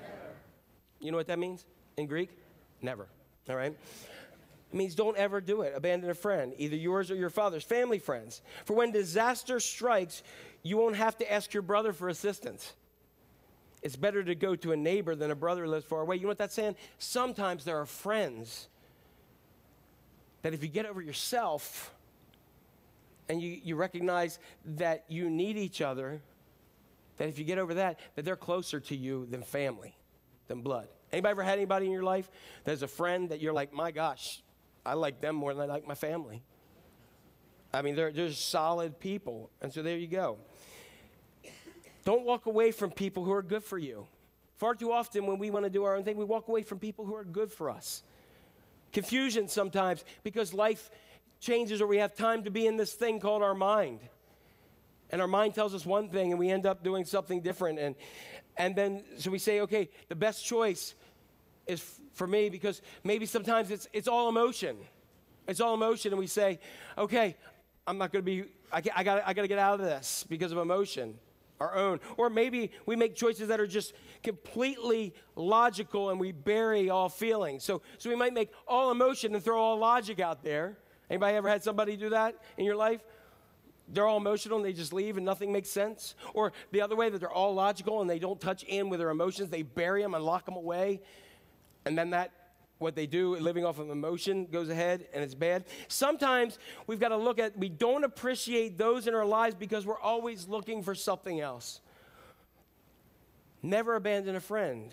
D: never. You know what that means in Greek? Never. All right? It means don't ever do it. Abandon a friend, either yours or your father's, family friends. For when disaster strikes, you won't have to ask your brother for assistance. It's better to go to a neighbor than a brother who lives far away. You know what that's saying? Sometimes there are friends that if you get over yourself and you, you recognize that you need each other, that if you get over that, that they're closer to you than family, than blood. Anybody ever had anybody in your life that's a friend that you're like, my gosh, I like them more than I like my family? I mean, they're, they're solid people. And so there you go. Don't walk away from people who are good for you. Far too often, when we want to do our own thing, we walk away from people who are good for us. Confusion sometimes because life changes or we have time to be in this thing called our mind. And our mind tells us one thing and we end up doing something different. And, and then, so we say, okay, the best choice is f- for me because maybe sometimes it's, it's all emotion. It's all emotion. And we say, okay, I'm not going to be, I, I got I to get out of this because of emotion, our own. Or maybe we make choices that are just completely logical and we bury all feelings. So, so we might make all emotion and throw all logic out there. Anybody ever had somebody do that in your life? They're all emotional and they just leave and nothing makes sense. Or the other way that they're all logical and they don't touch in with their emotions, they bury them and lock them away. And then that what they do living off of emotion goes ahead and it's bad. Sometimes we've got to look at we don't appreciate those in our lives because we're always looking for something else. Never abandon a friend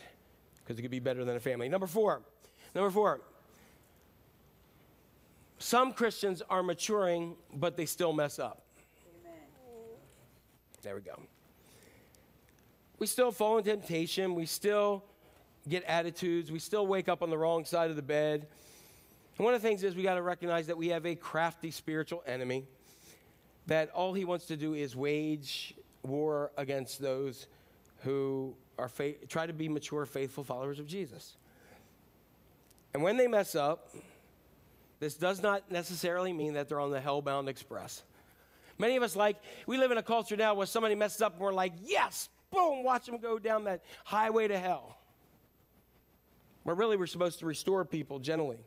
D: because it could be better than a family. Number 4. Number 4. Some Christians are maturing but they still mess up. There we go. We still fall in temptation. We still get attitudes. We still wake up on the wrong side of the bed. And one of the things is we got to recognize that we have a crafty spiritual enemy, that all he wants to do is wage war against those who are fa- try to be mature, faithful followers of Jesus. And when they mess up, this does not necessarily mean that they're on the hellbound express. Many of us like, we live in a culture now where somebody messes up and we're like, yes, boom, watch them go down that highway to hell. Where really we're supposed to restore people gently.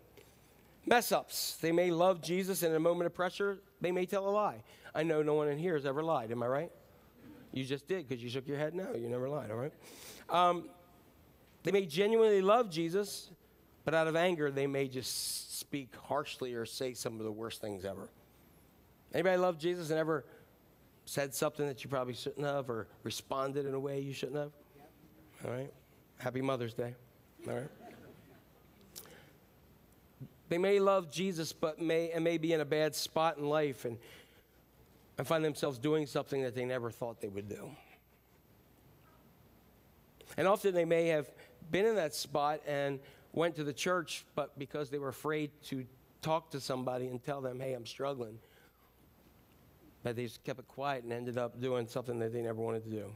D: Mess ups. They may love Jesus and in a moment of pressure, they may tell a lie. I know no one in here has ever lied. Am I right? You just did because you shook your head. No, you never lied, all right? Um, they may genuinely love Jesus, but out of anger, they may just speak harshly or say some of the worst things ever. Anybody love Jesus and ever said something that you probably shouldn't have or responded in a way you shouldn't have? All right. Happy Mother's Day. All right. They may love Jesus, but may and may be in a bad spot in life and, and find themselves doing something that they never thought they would do. And often they may have been in that spot and went to the church, but because they were afraid to talk to somebody and tell them, hey, I'm struggling, but they just kept it quiet and ended up doing something that they never wanted to do.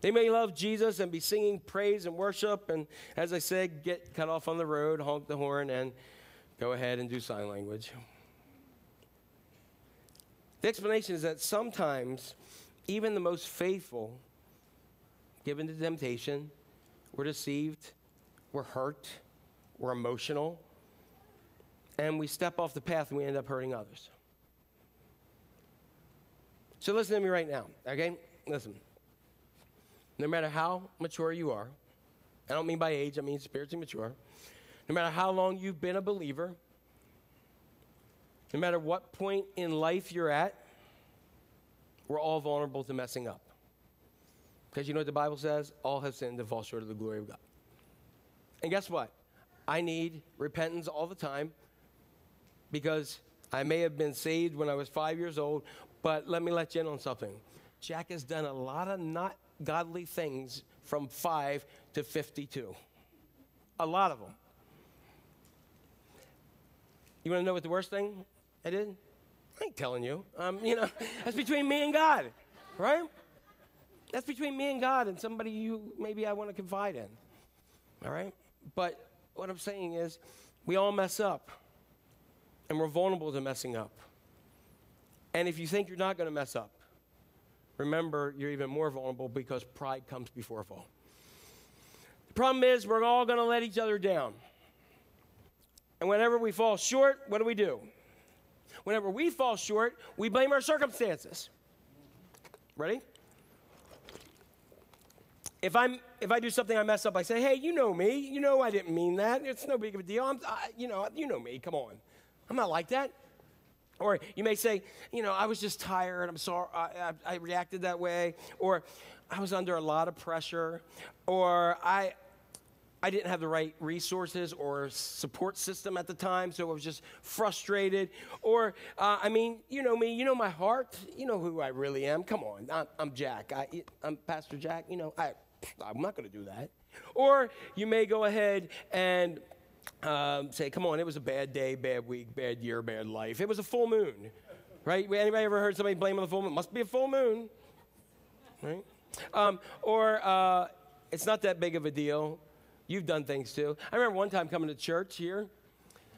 D: They may love Jesus and be singing praise and worship, and as I said, get cut off on the road, honk the horn, and go ahead and do sign language. The explanation is that sometimes even the most faithful, given to temptation, we're deceived, we're hurt, we're emotional, and we step off the path and we end up hurting others. So listen to me right now, okay? Listen. No matter how mature you are, I don't mean by age, I mean spiritually mature. No matter how long you've been a believer, no matter what point in life you're at, we're all vulnerable to messing up. Because you know what the Bible says? All have sinned and fall short of the glory of God. And guess what? I need repentance all the time because I may have been saved when I was five years old, but let me let you in on something. Jack has done a lot of not godly things from 5 to 52. A lot of them. You want to know what the worst thing I did? I ain't telling you. Um, you know, that's between me and God, right? That's between me and God and somebody you maybe I want to confide in. All right? But what I'm saying is, we all mess up, and we're vulnerable to messing up. And if you think you're not going to mess up, remember you're even more vulnerable because pride comes before fall. The problem is, we're all going to let each other down. And whenever we fall short, what do we do? Whenever we fall short, we blame our circumstances. Ready? If I'm if I do something I mess up, I say, "Hey, you know me. You know I didn't mean that. It's no big of a deal. I'm, I, you know, you know me. Come on. I'm not like that." Or you may say, "You know, I was just tired. I'm sorry. I, I, I reacted that way." Or I was under a lot of pressure. Or I I didn't have the right resources or support system at the time, so I was just frustrated. Or, uh, I mean, you know me, you know my heart, you know who I really am. Come on, I'm, I'm Jack. I, I'm Pastor Jack. You know, I, I'm not going to do that. Or you may go ahead and um, say, come on, it was a bad day, bad week, bad year, bad life. It was a full moon, right? Anybody ever heard somebody blame on the full moon? Must be a full moon, right? Um, or uh, it's not that big of a deal. You've done things too. I remember one time coming to church here.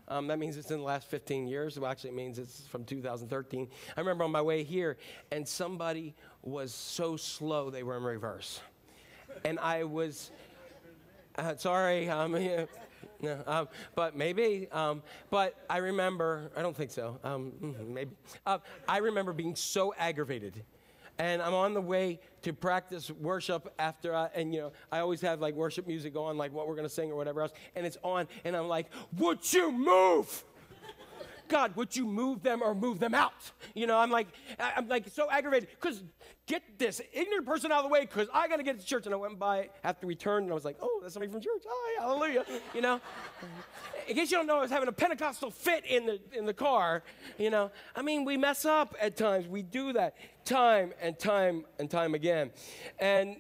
D: Um, that means it's in the last 15 years. Well, actually, it means it's from 2013. I remember on my way here, and somebody was so slow they were in reverse. And I was, uh, sorry, um, yeah, no, um, but maybe. Um, but I remember, I don't think so, um, mm, maybe. Uh, I remember being so aggravated and I'm on the way to practice worship after, I, and you know, I always have like worship music on, like what we're gonna sing or whatever else, and it's on, and I'm like, would you move? God, would you move them or move them out? You know, I'm like, I'm like so aggravated because get this ignorant person out of the way because I got to get to church. And I went by after we turned and I was like, oh, that's somebody from church. Oh, Hi, hallelujah. You know, in case you don't know, I was having a Pentecostal fit in the in the car. You know, I mean, we mess up at times. We do that time and time and time again, and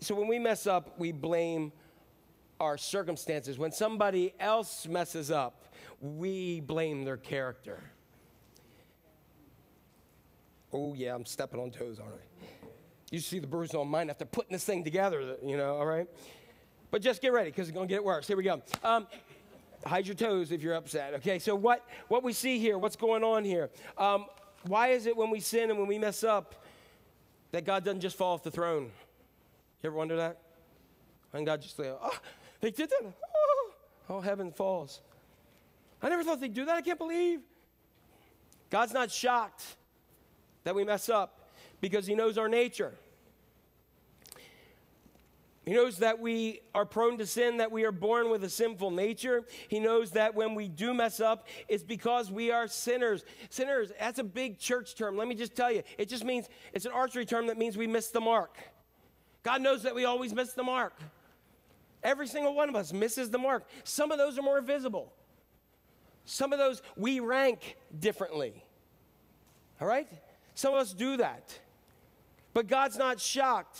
D: so when we mess up, we blame our circumstances. When somebody else messes up, we blame their character. Oh, yeah, I'm stepping on toes, aren't I? You see the bruise on mine after putting this thing together, you know, all right? But just get ready because it's going to get worse. Here we go. Um, hide your toes if you're upset. Okay, so what, what we see here, what's going on here? Um, why is it when we sin and when we mess up that God doesn't just fall off the throne? You ever wonder that? And God just like, oh, they did that. Oh, oh, heaven falls. I never thought they'd do that. I can't believe. God's not shocked that we mess up because He knows our nature. He knows that we are prone to sin, that we are born with a sinful nature. He knows that when we do mess up, it's because we are sinners. Sinners, that's a big church term. Let me just tell you, it just means, it's an archery term that means we miss the mark. God knows that we always miss the mark. Every single one of us misses the mark. Some of those are more visible. Some of those we rank differently. All right? Some of us do that. But God's not shocked.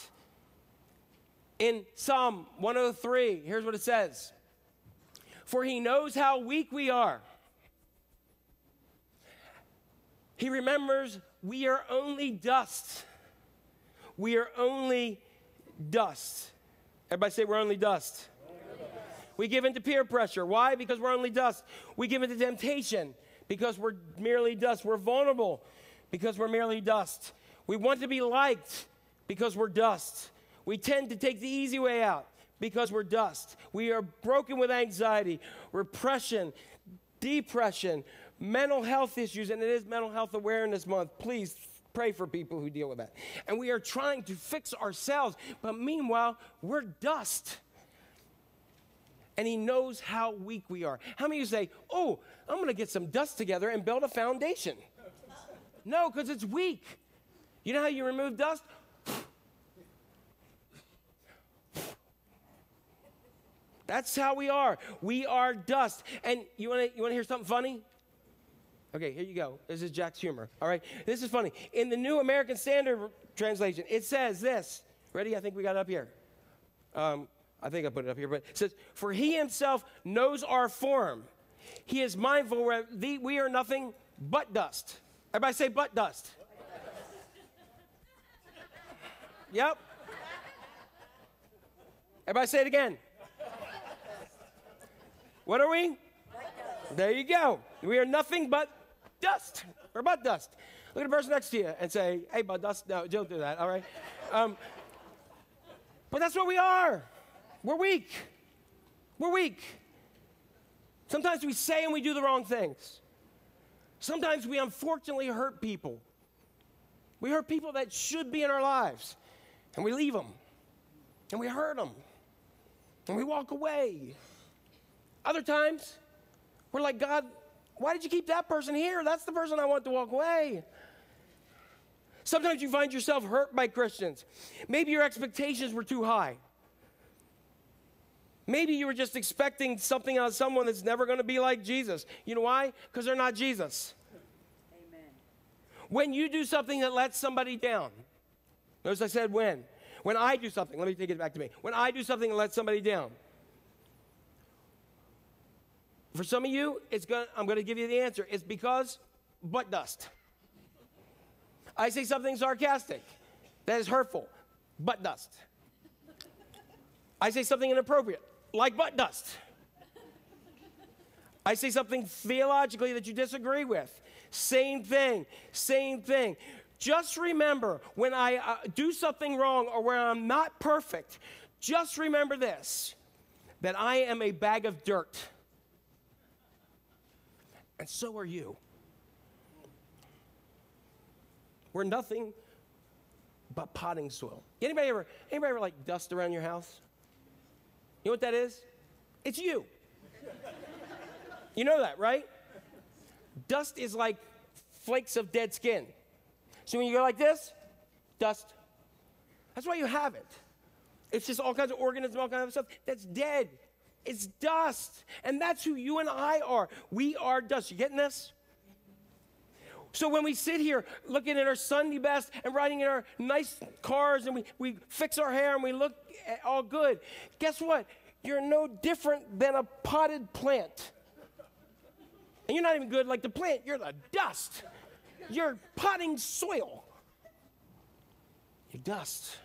D: In Psalm 103, here's what it says For he knows how weak we are. He remembers we are only dust. We are only dust. Everybody say we're only dust. We give into peer pressure. Why? Because we're only dust. We give into temptation because we're merely dust. We're vulnerable because we're merely dust. We want to be liked because we're dust. We tend to take the easy way out because we're dust. We are broken with anxiety, repression, depression, mental health issues, and it is Mental Health Awareness Month. Please pray for people who deal with that. And we are trying to fix ourselves, but meanwhile, we're dust and he knows how weak we are. How many of you say, Oh, I'm going to get some dust together and build a foundation? No, because it's weak. You know how you remove dust? That's how we are. We are dust. And you want to you want to hear something funny? Okay, here you go. This is Jack's humor. All right. This is funny. In the New American Standard translation, it says this. Ready? I think we got it up here. Um, I think I put it up here, but it says, For he himself knows our form. He is mindful where the, we are nothing but dust. Everybody say, but dust. Yep. Everybody say it again. What are we? There you go. We are nothing but dust. We're but dust. Look at the person next to you and say, hey, but dust. No, don't do that, all right? Um, but that's what we are. We're weak. We're weak. Sometimes we say and we do the wrong things. Sometimes we unfortunately hurt people. We hurt people that should be in our lives, and we leave them, and we hurt them, and we walk away. Other times, we're like, God, why did you keep that person here? That's the person I want to walk away. Sometimes you find yourself hurt by Christians. Maybe your expectations were too high. Maybe you were just expecting something out of someone that's never going to be like Jesus. You know why? Because they're not Jesus. Amen. When you do something that lets somebody down, notice I said when. When I do something, let me take it back to me. When I do something that lets somebody down, for some of you, it's going I'm going to give you the answer. It's because butt dust. I say something sarcastic that is hurtful, butt dust. I say something inappropriate, like butt dust. I say something theologically that you disagree with. Same thing, same thing. Just remember when I uh, do something wrong or where I'm not perfect, just remember this that I am a bag of dirt. And so are you. We're nothing but potting soil. Anybody ever, anybody ever like dust around your house? You know what that is? It's you. You know that, right? Dust is like flakes of dead skin. So when you go like this, dust. That's why you have it. It's just all kinds of organisms, all kinds of stuff that's dead. It's dust. And that's who you and I are. We are dust. You getting this? So when we sit here looking at our Sunday best and riding in our nice cars and we, we fix our hair and we look all good, guess what? You're no different than a potted plant. And you're not even good like the plant, you're the dust. You're potting soil. You're dust.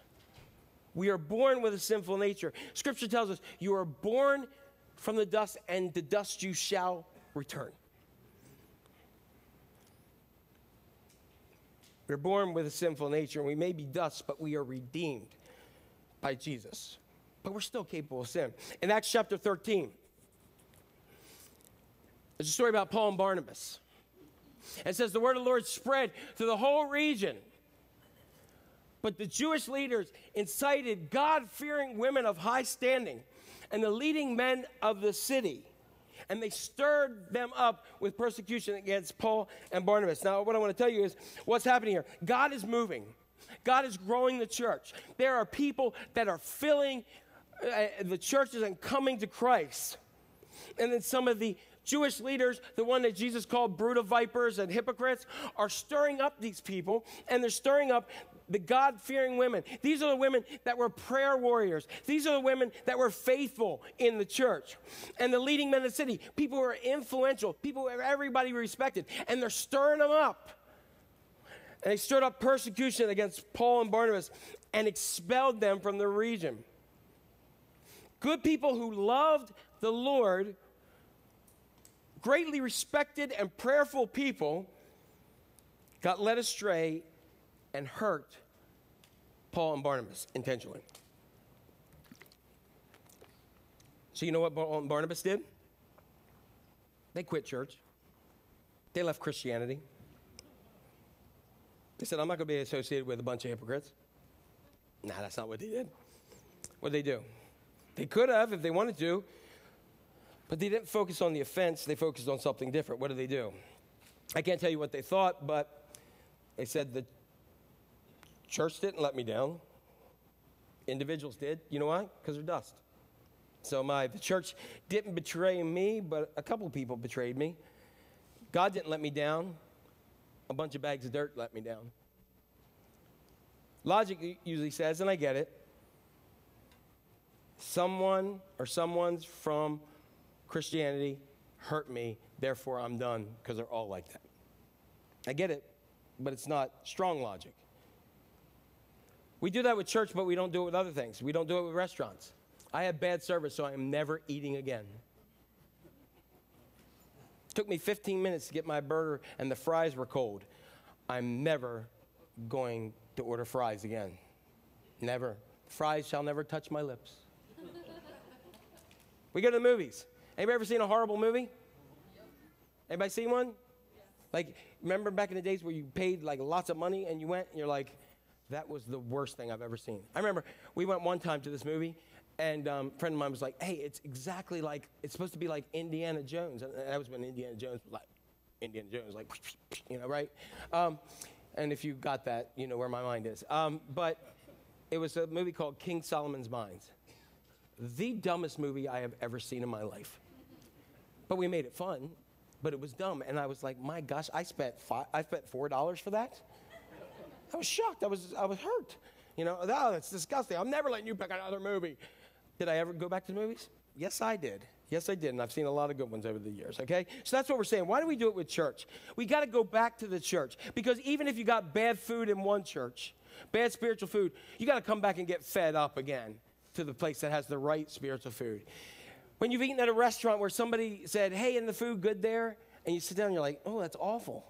D: We are born with a sinful nature. Scripture tells us you are born from the dust, and the dust you shall return. We're born with a sinful nature, and we may be dust, but we are redeemed by Jesus. But we're still capable of sin. In Acts chapter 13, there's a story about Paul and Barnabas. It says the word of the Lord spread through the whole region. But the Jewish leaders incited God fearing women of high standing and the leading men of the city. And they stirred them up with persecution against Paul and Barnabas. Now, what I want to tell you is what's happening here. God is moving, God is growing the church. There are people that are filling uh, the churches and coming to Christ. And then some of the Jewish leaders, the one that Jesus called brood of vipers and hypocrites, are stirring up these people, and they're stirring up the God fearing women. These are the women that were prayer warriors. These are the women that were faithful in the church. And the leading men of the city, people who are influential, people who everybody respected, and they're stirring them up. And they stirred up persecution against Paul and Barnabas and expelled them from the region. Good people who loved the Lord greatly respected and prayerful people got led astray and hurt Paul and Barnabas intentionally. So, you know what Paul and Barnabas did? They quit church, they left Christianity. They said, I'm not going to be associated with a bunch of hypocrites. Nah, that's not what they did. What did they do? They could have if they wanted to, but they didn't focus on the offense, they focused on something different. What did they do? I can't tell you what they thought, but they said the church didn't let me down. Individuals did. You know why? Because they're dust. So my the church didn't betray me, but a couple people betrayed me. God didn't let me down. A bunch of bags of dirt let me down. Logic usually says, and I get it, someone or someone's from Christianity hurt me, therefore I'm done, because they're all like that. I get it, but it's not strong logic. We do that with church, but we don't do it with other things. We don't do it with restaurants. I had bad service, so I am never eating again. took me 15 minutes to get my burger, and the fries were cold. I'm never going to order fries again. Never. Fries shall never touch my lips. we go to the movies. Anybody ever seen a horrible movie? Anybody seen one? Like, remember back in the days where you paid like lots of money and you went and you're like, that was the worst thing I've ever seen. I remember we went one time to this movie and um, a friend of mine was like, hey, it's exactly like, it's supposed to be like Indiana Jones. And that was when Indiana Jones was like, Indiana Jones, like, you know, right? Um, and if you got that, you know where my mind is. Um, but it was a movie called King Solomon's Mines. The dumbest movie I have ever seen in my life. But we made it fun, but it was dumb. And I was like, my gosh, I spent, five, I spent $4 for that? I was shocked. I was, I was hurt. You know, oh, that's disgusting. I'm never letting you pick another movie. Did I ever go back to the movies? Yes, I did. Yes, I did. And I've seen a lot of good ones over the years, okay? So that's what we're saying. Why do we do it with church? We got to go back to the church. Because even if you got bad food in one church, bad spiritual food, you got to come back and get fed up again to the place that has the right spiritual food. When you've eaten at a restaurant where somebody said, hey, isn't the food good there? And you sit down and you're like, oh, that's awful.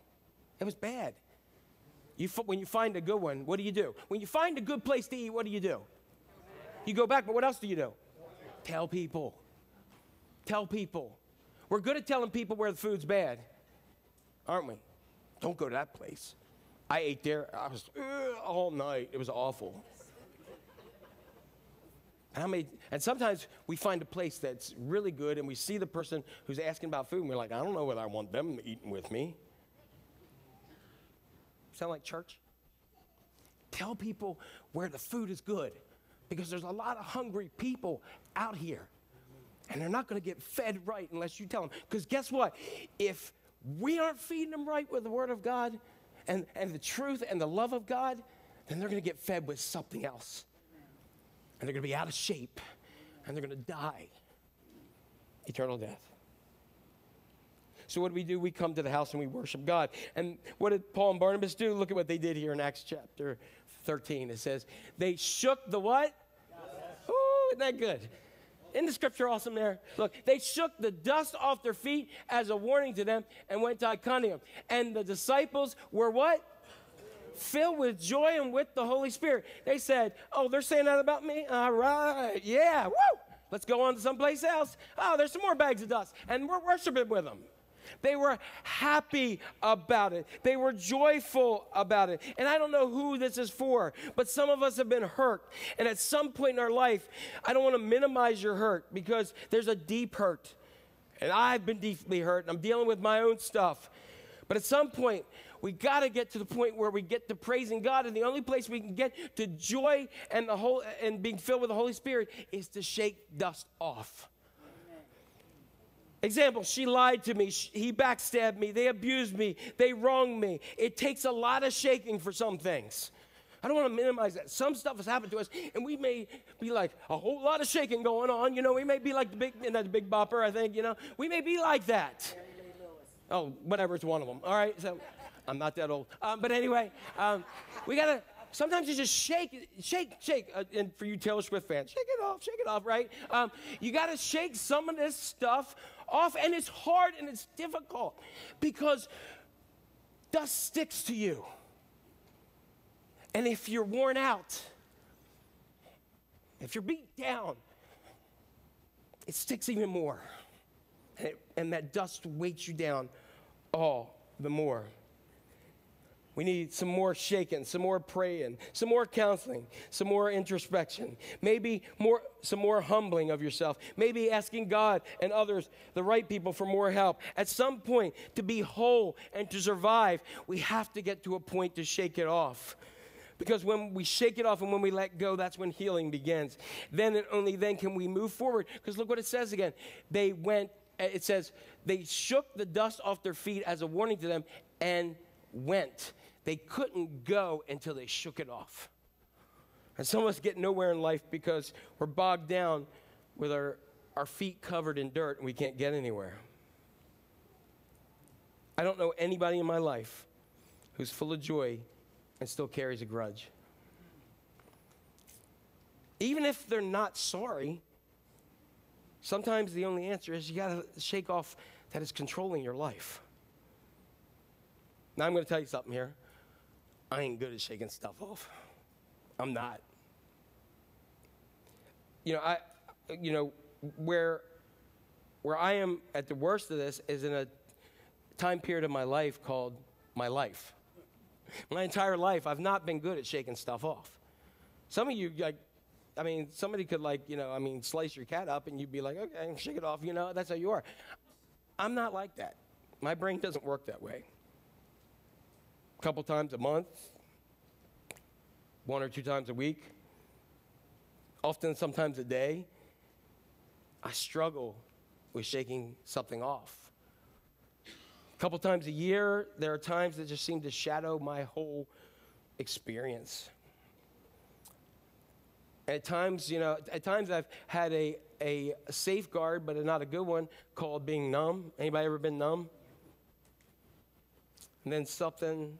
D: It was bad. You, when you find a good one, what do you do? When you find a good place to eat, what do you do? You go back, but what else do you do? Tell people. Tell people. We're good at telling people where the food's bad, aren't we? Don't go to that place. I ate there. I was all night. It was awful. How many, and sometimes we find a place that's really good and we see the person who's asking about food and we're like, I don't know whether I want them eating with me. Sound like church? Tell people where the food is good because there's a lot of hungry people out here and they're not going to get fed right unless you tell them. Because guess what? If we aren't feeding them right with the Word of God and, and the truth and the love of God, then they're going to get fed with something else. And they're going to be out of shape and they're going to die eternal death. So, what do we do? We come to the house and we worship God. And what did Paul and Barnabas do? Look at what they did here in Acts chapter 13. It says, they shook the what? Ooh, isn't that good? Isn't the scripture awesome there? Look, they shook the dust off their feet as a warning to them and went to Iconium. And the disciples were what? Filled with joy and with the Holy Spirit. They said, Oh, they're saying that about me? All right. Yeah. Woo. Let's go on to someplace else. Oh, there's some more bags of dust. And we're worshiping with them. They were happy about it. They were joyful about it. And I don't know who this is for, but some of us have been hurt. And at some point in our life, I don't want to minimize your hurt because there's a deep hurt. And I've been deeply hurt, and I'm dealing with my own stuff. But at some point, we got to get to the point where we get to praising God, and the only place we can get to joy and the whole and being filled with the Holy Spirit is to shake dust off. Example, she lied to me. Sh- He backstabbed me. They abused me. They wronged me. It takes a lot of shaking for some things. I don't want to minimize that. Some stuff has happened to us, and we may be like a whole lot of shaking going on. You know, we may be like the big, and that's big bopper, I think. You know, we may be like that. Oh, whatever, it's one of them. All right, so I'm not that old. Um, but anyway, um, we gotta. Sometimes you just shake, shake, shake. Uh, and for you Taylor Swift fans, shake it off, shake it off, right? Um, you gotta shake some of this stuff off, and it's hard and it's difficult because dust sticks to you. And if you're worn out, if you're beat down, it sticks even more. And, it, and that dust weights you down all the more. We need some more shaking, some more praying, some more counseling, some more introspection, maybe more, some more humbling of yourself, maybe asking God and others, the right people, for more help. At some point, to be whole and to survive, we have to get to a point to shake it off. Because when we shake it off and when we let go, that's when healing begins. Then and only then can we move forward. Because look what it says again. They went, it says, they shook the dust off their feet as a warning to them and went. They couldn't go until they shook it off. And some of us get nowhere in life because we're bogged down with our, our feet covered in dirt and we can't get anywhere. I don't know anybody in my life who's full of joy and still carries a grudge. Even if they're not sorry, sometimes the only answer is you got to shake off that is controlling your life. Now, I'm going to tell you something here. I ain't good at shaking stuff off. I'm not. You know, I, you know, where, where I am at the worst of this is in a time period of my life called my life. My entire life, I've not been good at shaking stuff off. Some of you, like, I mean, somebody could, like, you know, I mean, slice your cat up and you'd be like, okay, shake it off, you know, that's how you are. I'm not like that. My brain doesn't work that way. Couple times a month, one or two times a week, often sometimes a day, I struggle with shaking something off. A couple times a year, there are times that just seem to shadow my whole experience. At times, you know, at times I've had a, a safeguard, but not a good one, called being numb. Anybody ever been numb? And then something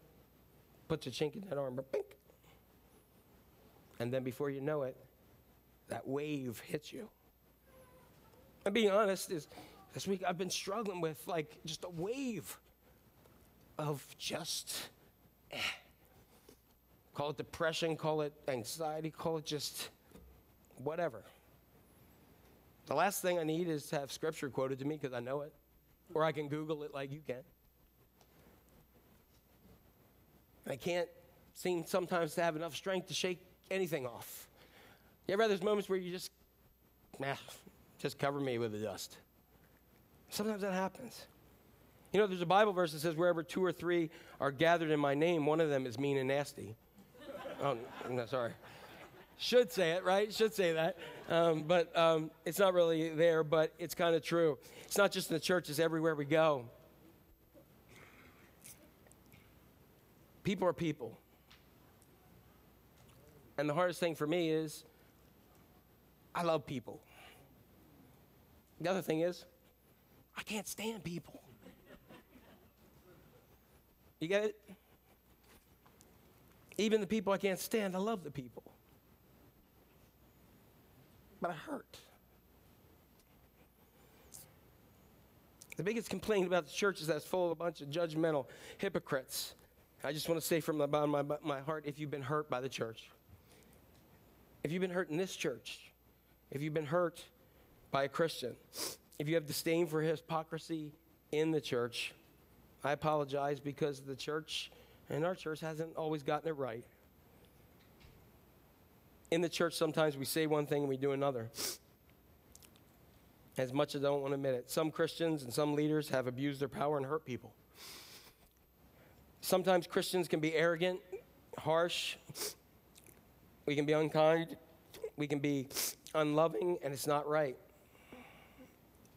D: puts a chink in that armor. And then before you know it, that wave hits you. And being honest, is this week I've been struggling with like just a wave of just eh. call it depression, call it anxiety, call it just whatever. The last thing I need is to have scripture quoted to me because I know it, or I can Google it like you can. I can't seem sometimes to have enough strength to shake anything off. You ever those moments where you just, nah, just cover me with the dust? Sometimes that happens. You know, there's a Bible verse that says, wherever two or three are gathered in my name, one of them is mean and nasty. oh, no, sorry. Should say it, right? Should say that. Um, but um, it's not really there, but it's kind of true. It's not just in the church, it's everywhere we go. People are people. And the hardest thing for me is I love people. The other thing is, I can't stand people. You get it? Even the people I can't stand, I love the people. But I hurt. The biggest complaint about the church is that it's full of a bunch of judgmental hypocrites. I just want to say from the bottom of my, my heart if you've been hurt by the church, if you've been hurt in this church, if you've been hurt by a Christian, if you have disdain for hypocrisy in the church, I apologize because the church and our church hasn't always gotten it right. In the church, sometimes we say one thing and we do another. As much as I don't want to admit it, some Christians and some leaders have abused their power and hurt people. Sometimes Christians can be arrogant, harsh, we can be unkind, we can be unloving, and it's not right.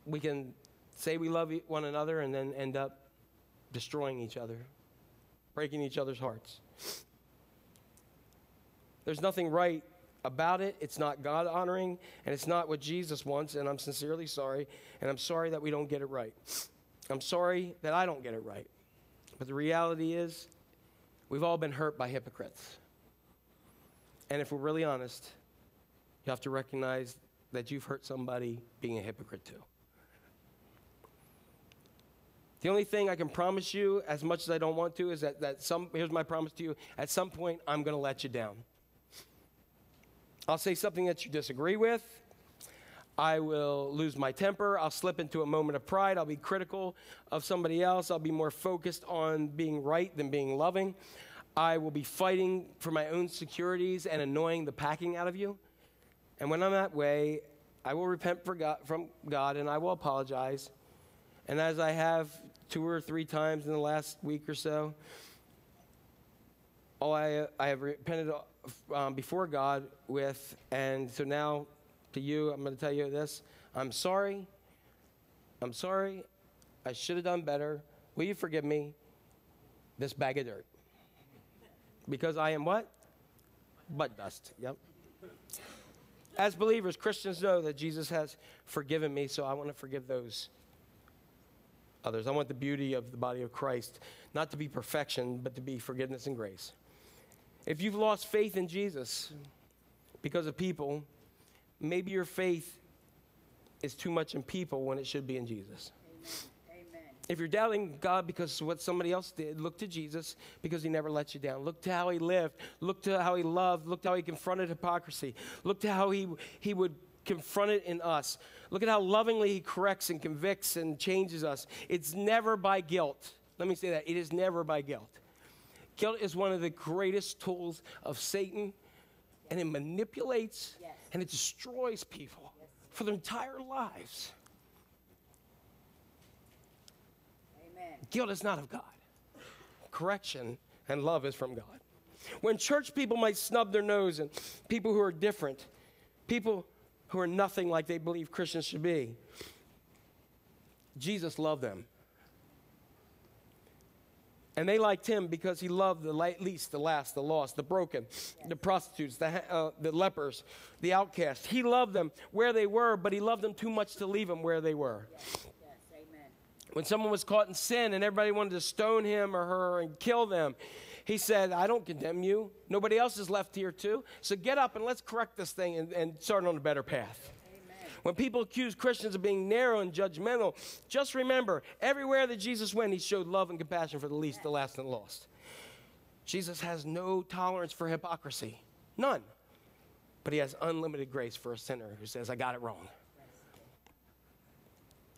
D: We can say we love one another and then end up destroying each other, breaking each other's hearts. There's nothing right about it. It's not God honoring, and it's not what Jesus wants, and I'm sincerely sorry, and I'm sorry that we don't get it right. I'm sorry that I don't get it right. But the reality is, we've all been hurt by hypocrites. And if we're really honest, you have to recognize that you've hurt somebody being a hypocrite too. The only thing I can promise you, as much as I don't want to, is that, that some, here's my promise to you, at some point, I'm going to let you down. I'll say something that you disagree with. I will lose my temper. I'll slip into a moment of pride. I'll be critical of somebody else. I'll be more focused on being right than being loving. I will be fighting for my own securities and annoying the packing out of you. And when I'm that way, I will repent God, from God and I will apologize. And as I have two or three times in the last week or so, all I, I have repented um, before God with, and so now to you, I'm going to tell you this. I'm sorry. I'm sorry. I should have done better. Will you forgive me? This bag of dirt. Because I am what? Butt dust. Yep. As believers, Christians know that Jesus has forgiven me, so I want to forgive those others. I want the beauty of the body of Christ not to be perfection, but to be forgiveness and grace. If you've lost faith in Jesus because of people, maybe your faith is too much in people when it should be in Jesus. If you're doubting God because of what somebody else did, look to Jesus because he never let you down. Look to how he lived. Look to how he loved. Look to how he confronted hypocrisy. Look to how he, he would confront it in us. Look at how lovingly he corrects and convicts and changes us. It's never by guilt. Let me say that. It is never by guilt. Guilt is one of the greatest tools of Satan, and it manipulates and it destroys people for their entire lives. Guilt is not of God. Correction and love is from God. When church people might snub their nose and people who are different, people who are nothing like they believe Christians should be, Jesus loved them. And they liked him because he loved the least, the last, the lost, the broken, the prostitutes, the, uh, the lepers, the outcasts. He loved them where they were, but he loved them too much to leave them where they were. When someone was caught in sin and everybody wanted to stone him or her and kill them, he said, I don't condemn you. Nobody else is left here, too. So get up and let's correct this thing and, and start on a better path. When people accuse Christians of being narrow and judgmental, just remember everywhere that Jesus went, he showed love and compassion for the least, the last, and the lost. Jesus has no tolerance for hypocrisy, none. But he has unlimited grace for a sinner who says, I got it wrong.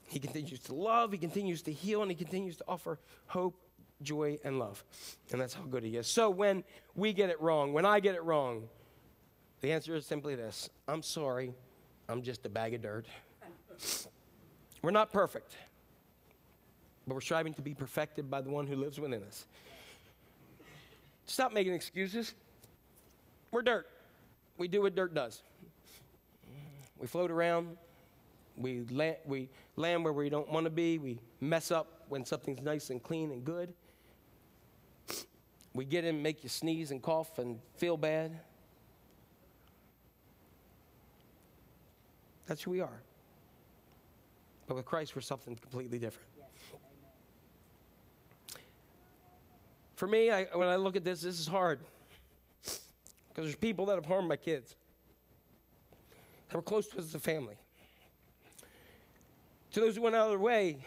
D: He continues to love, he continues to heal, and he continues to offer hope, joy, and love. And that's how good he is. So when we get it wrong, when I get it wrong, the answer is simply this I'm sorry, I'm just a bag of dirt. We're not perfect, but we're striving to be perfected by the one who lives within us. Stop making excuses. We're dirt. We do what dirt does. We float around. We land, we land where we don't want to be. We mess up when something's nice and clean and good. We get in, make you sneeze and cough and feel bad. That's who we are. But with Christ, we're something completely different. For me, I, when I look at this, this is hard. Because there's people that have harmed my kids, that were close to us as a family. To those who went out of their way,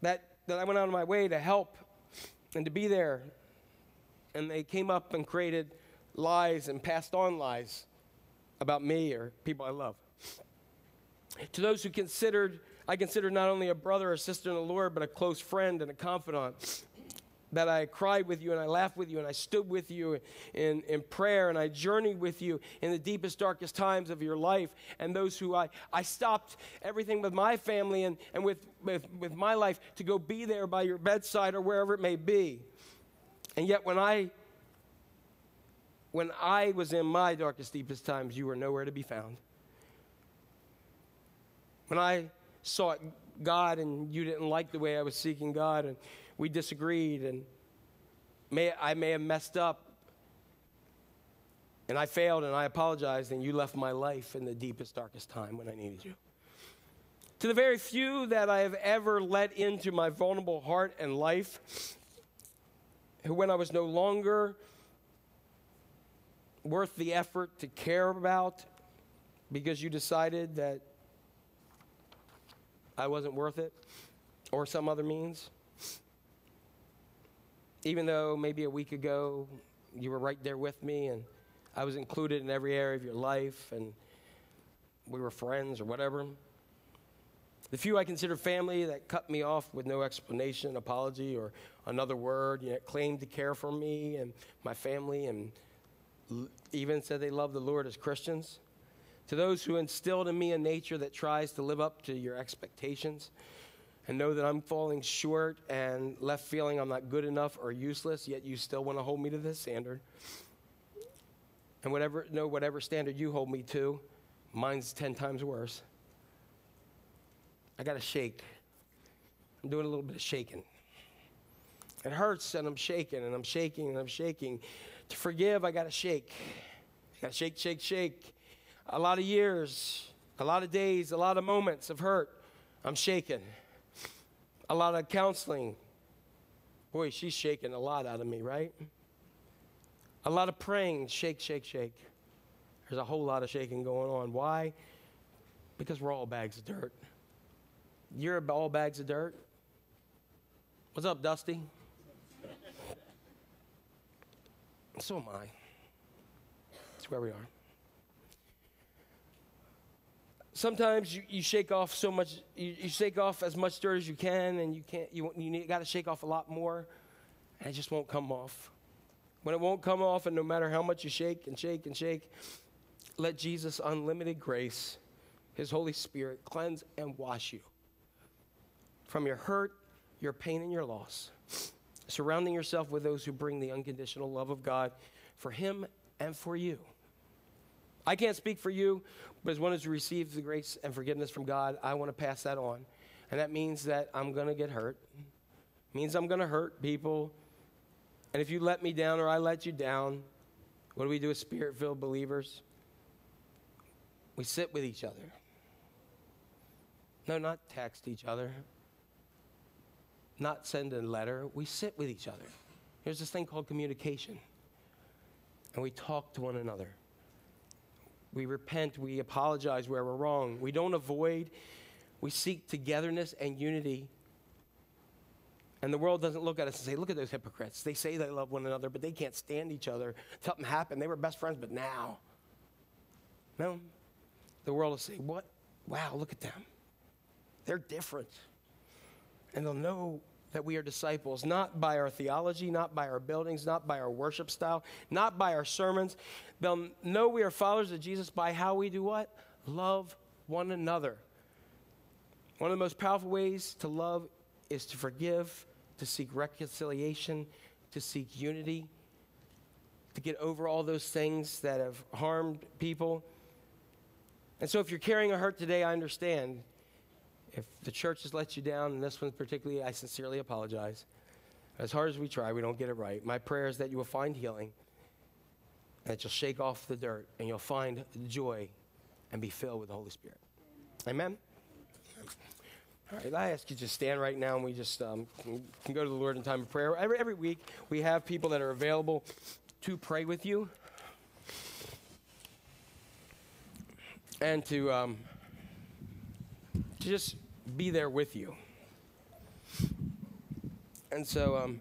D: that, that I went out of my way to help and to be there. And they came up and created lies and passed on lies about me or people I love. To those who considered, I considered not only a brother or sister in the Lord, but a close friend and a confidant. That I cried with you and I laughed with you and I stood with you in, in prayer and I journeyed with you in the deepest, darkest times of your life. And those who I, I stopped everything with my family and, and with, with, with my life to go be there by your bedside or wherever it may be. And yet, when I when I was in my darkest, deepest times, you were nowhere to be found. When I sought God and you didn't like the way I was seeking God and we disagreed and may, I may have messed up and I failed and I apologized and you left my life in the deepest, darkest time when I needed you. To the very few that I have ever let into my vulnerable heart and life, who when I was no longer worth the effort to care about because you decided that I wasn't worth it or some other means. Even though maybe a week ago you were right there with me and I was included in every area of your life and we were friends or whatever. The few I consider family that cut me off with no explanation, apology, or another word, yet claimed to care for me and my family and even said they love the Lord as Christians. To those who instilled in me a nature that tries to live up to your expectations and know that I'm falling short and left feeling I'm not good enough or useless, yet you still want to hold me to this standard. And whatever, no, whatever standard you hold me to, mine's 10 times worse. I got to shake. I'm doing a little bit of shaking. It hurts and I'm shaking and I'm shaking and I'm shaking. To forgive, I got to shake. I gotta shake, shake, shake. A lot of years, a lot of days, a lot of moments of hurt. I'm shaking. A lot of counseling. Boy, she's shaking a lot out of me, right? A lot of praying, shake, shake, shake. There's a whole lot of shaking going on. Why? Because we're all bags of dirt. You're all bags of dirt. What's up, Dusty? So am I. That's where we are. Sometimes you, you shake off so much, you, you shake off as much dirt as you can, and you can't, you, you got to shake off a lot more, and it just won't come off. When it won't come off, and no matter how much you shake and shake and shake, let Jesus' unlimited grace, His Holy Spirit, cleanse and wash you from your hurt, your pain, and your loss. Surrounding yourself with those who bring the unconditional love of God for Him and for you. I can't speak for you, but as one who's received the grace and forgiveness from God, I want to pass that on. And that means that I'm going to get hurt. means I'm going to hurt people. And if you let me down or I let you down, what do we do as spirit filled believers? We sit with each other. No, not text each other, not send a letter. We sit with each other. There's this thing called communication. And we talk to one another. We repent, we apologize where we're wrong. We don't avoid, we seek togetherness and unity. And the world doesn't look at us and say, look at those hypocrites. They say they love one another, but they can't stand each other. Something happened. They were best friends, but now. No. The world will say, what? Wow, look at them. They're different. And they'll know that we are disciples, not by our theology, not by our buildings, not by our worship style, not by our sermons. They'll know we are followers of Jesus by how we do what? Love one another. One of the most powerful ways to love is to forgive, to seek reconciliation, to seek unity, to get over all those things that have harmed people. And so, if you're carrying a hurt today, I understand. If the church has let you down, and this one particularly, I sincerely apologize. As hard as we try, we don't get it right. My prayer is that you will find healing, that you'll shake off the dirt, and you'll find joy and be filled with the Holy Spirit. Amen? All right, I ask you to stand right now, and we just um, can, can go to the Lord in time of prayer. Every, every week, we have people that are available to pray with you and to, um, to just be there with you. And so, um,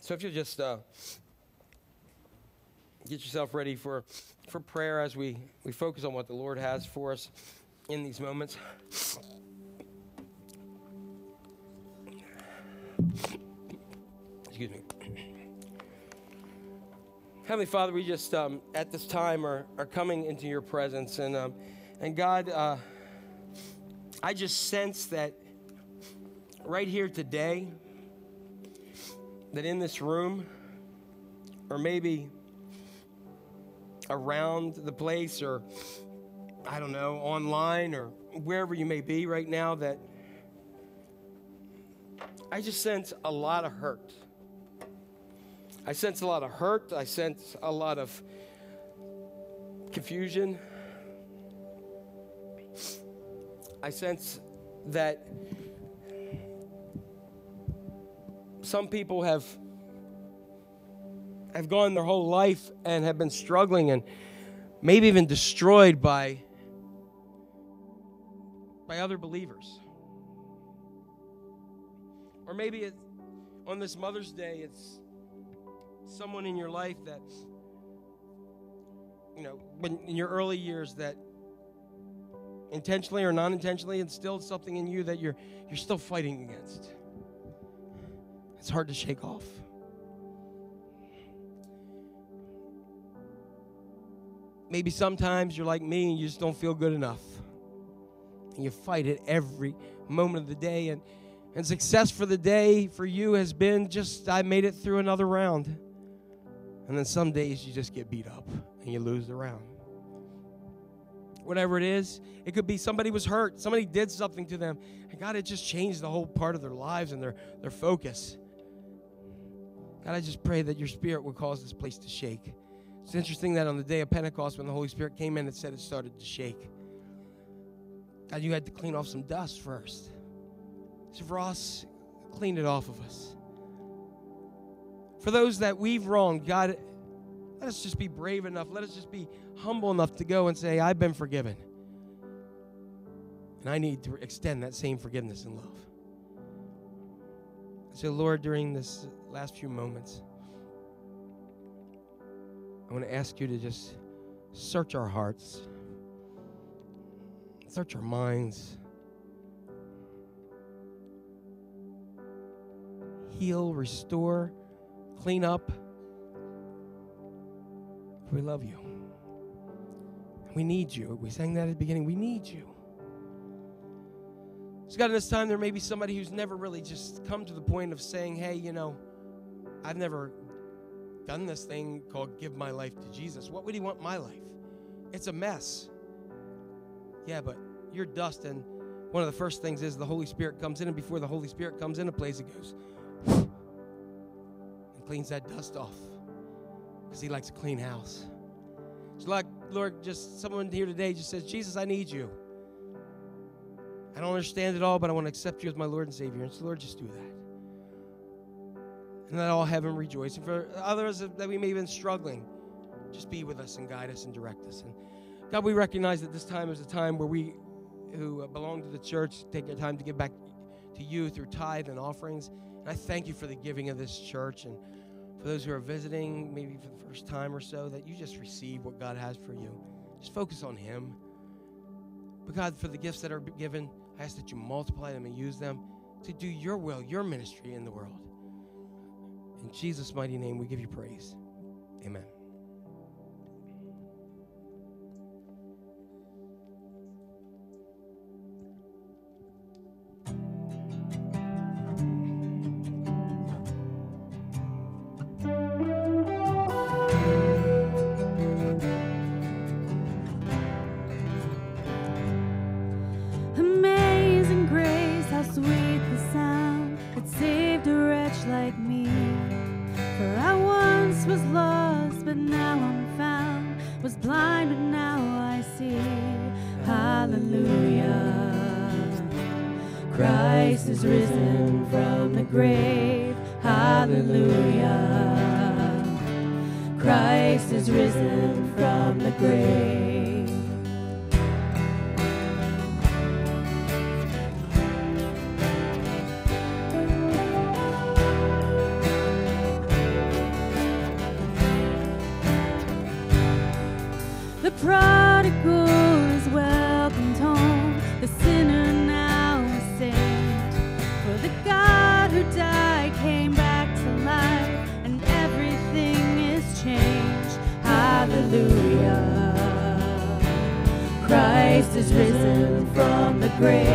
D: so if you just uh, get yourself ready for, for prayer as we, we focus on what the Lord has for us in these moments. Excuse me. Heavenly Father, we just um, at this time are, are coming into your presence. And, um, and God, uh, I just sense that right here today, that in this room, or maybe around the place, or I don't know, online, or wherever you may be right now, that I just sense a lot of hurt. I sense a lot of hurt. I sense a lot of confusion. I sense that some people have have gone their whole life and have been struggling and maybe even destroyed by by other believers. Or maybe it, on this Mother's Day it's someone in your life that you know when in your early years that intentionally or non-intentionally instilled something in you that you're you're still fighting against. It's hard to shake off. Maybe sometimes you're like me and you just don't feel good enough. And you fight it every moment of the day. And and success for the day for you has been just i made it through another round and then some days you just get beat up and you lose the round. whatever it is. It could be somebody was hurt, somebody did something to them, and God, it just changed the whole part of their lives and their, their focus. God, I just pray that your spirit would cause this place to shake. It's interesting that on the day of Pentecost, when the Holy Spirit came in, it said it started to shake. God, you had to clean off some dust first. So us, clean it off of us. For those that we've wronged, God, let us just be brave enough. Let us just be humble enough to go and say, I've been forgiven. And I need to extend that same forgiveness and love. So, Lord, during this last few moments, I want to ask you to just search our hearts, search our minds, heal, restore, clean up. We love you. We need you. We sang that at the beginning. We need you. So, God, in this time, there may be somebody who's never really just come to the point of saying, hey, you know, I've never done this thing called give my life to Jesus. What would he want my life? It's a mess. Yeah, but you're dust, and one of the first things is the Holy Spirit comes in, and before the Holy Spirit comes in a place, it goes cleans that dust off because he likes a clean house. So, like, Lord, just someone here today just says, Jesus, I need you. I don't understand it all, but I want to accept you as my Lord and Savior. And so, Lord, just do that. And let all heaven rejoice. And for others that we may have been struggling, just be with us and guide us and direct us. And God, we recognize that this time is a time where we who uh, belong to the church take our time to give back to you through tithe and offerings. And I thank you for the giving of this church and for those who are visiting, maybe for the first time or so, that you just receive what God has for you. Just focus on Him. But God, for the gifts that are given, I ask that you multiply them and use them to do your will, your ministry in the world. In Jesus' mighty name, we give you praise. Amen.
B: From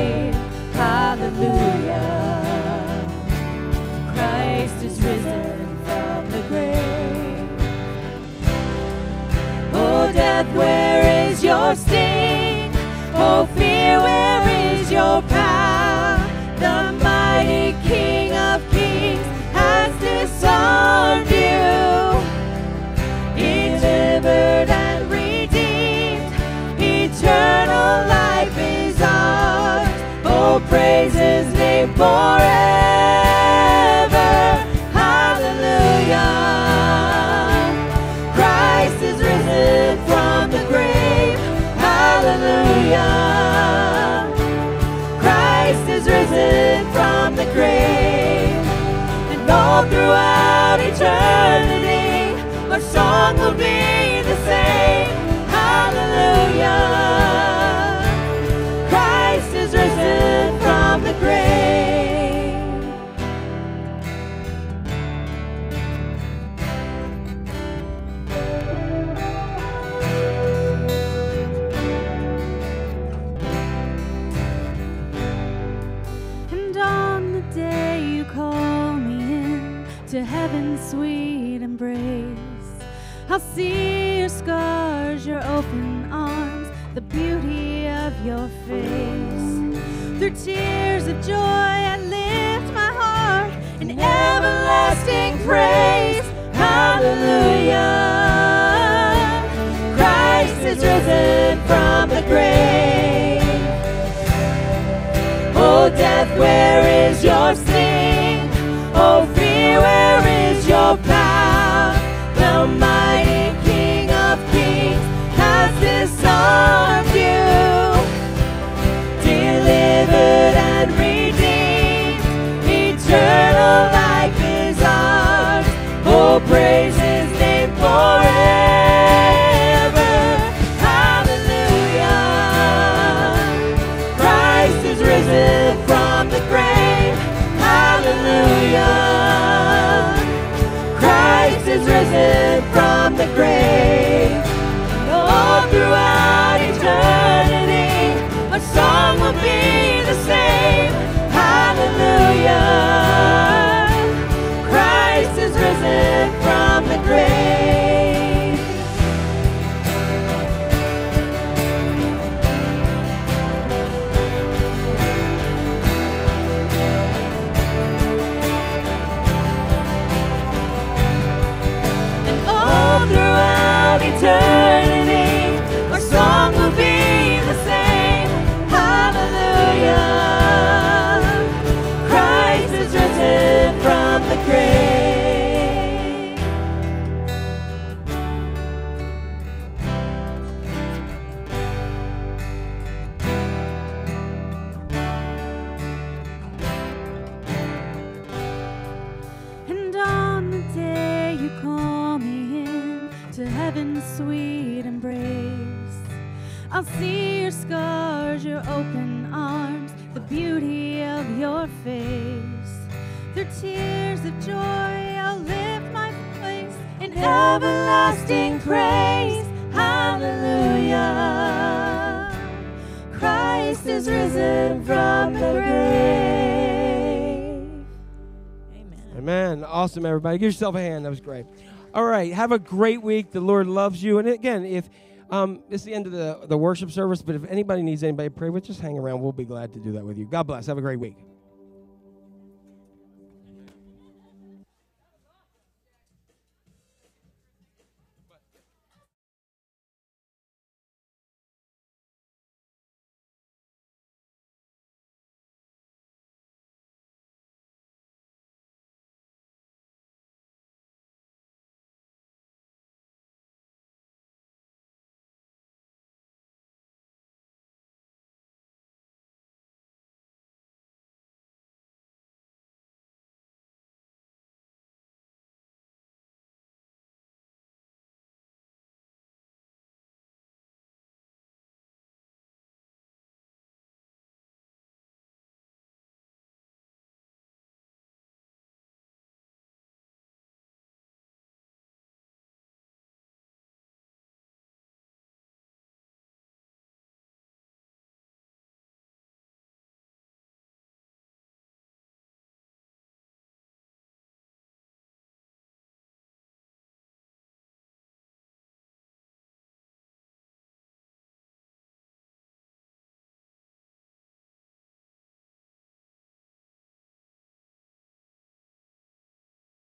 D: everybody. Give yourself a hand. That was great. All right. Have a great week. The Lord loves you. And again, if um, it's the end of the, the worship service, but if anybody needs anybody to pray with, just hang around. We'll be glad to do that with you. God bless. Have a great week.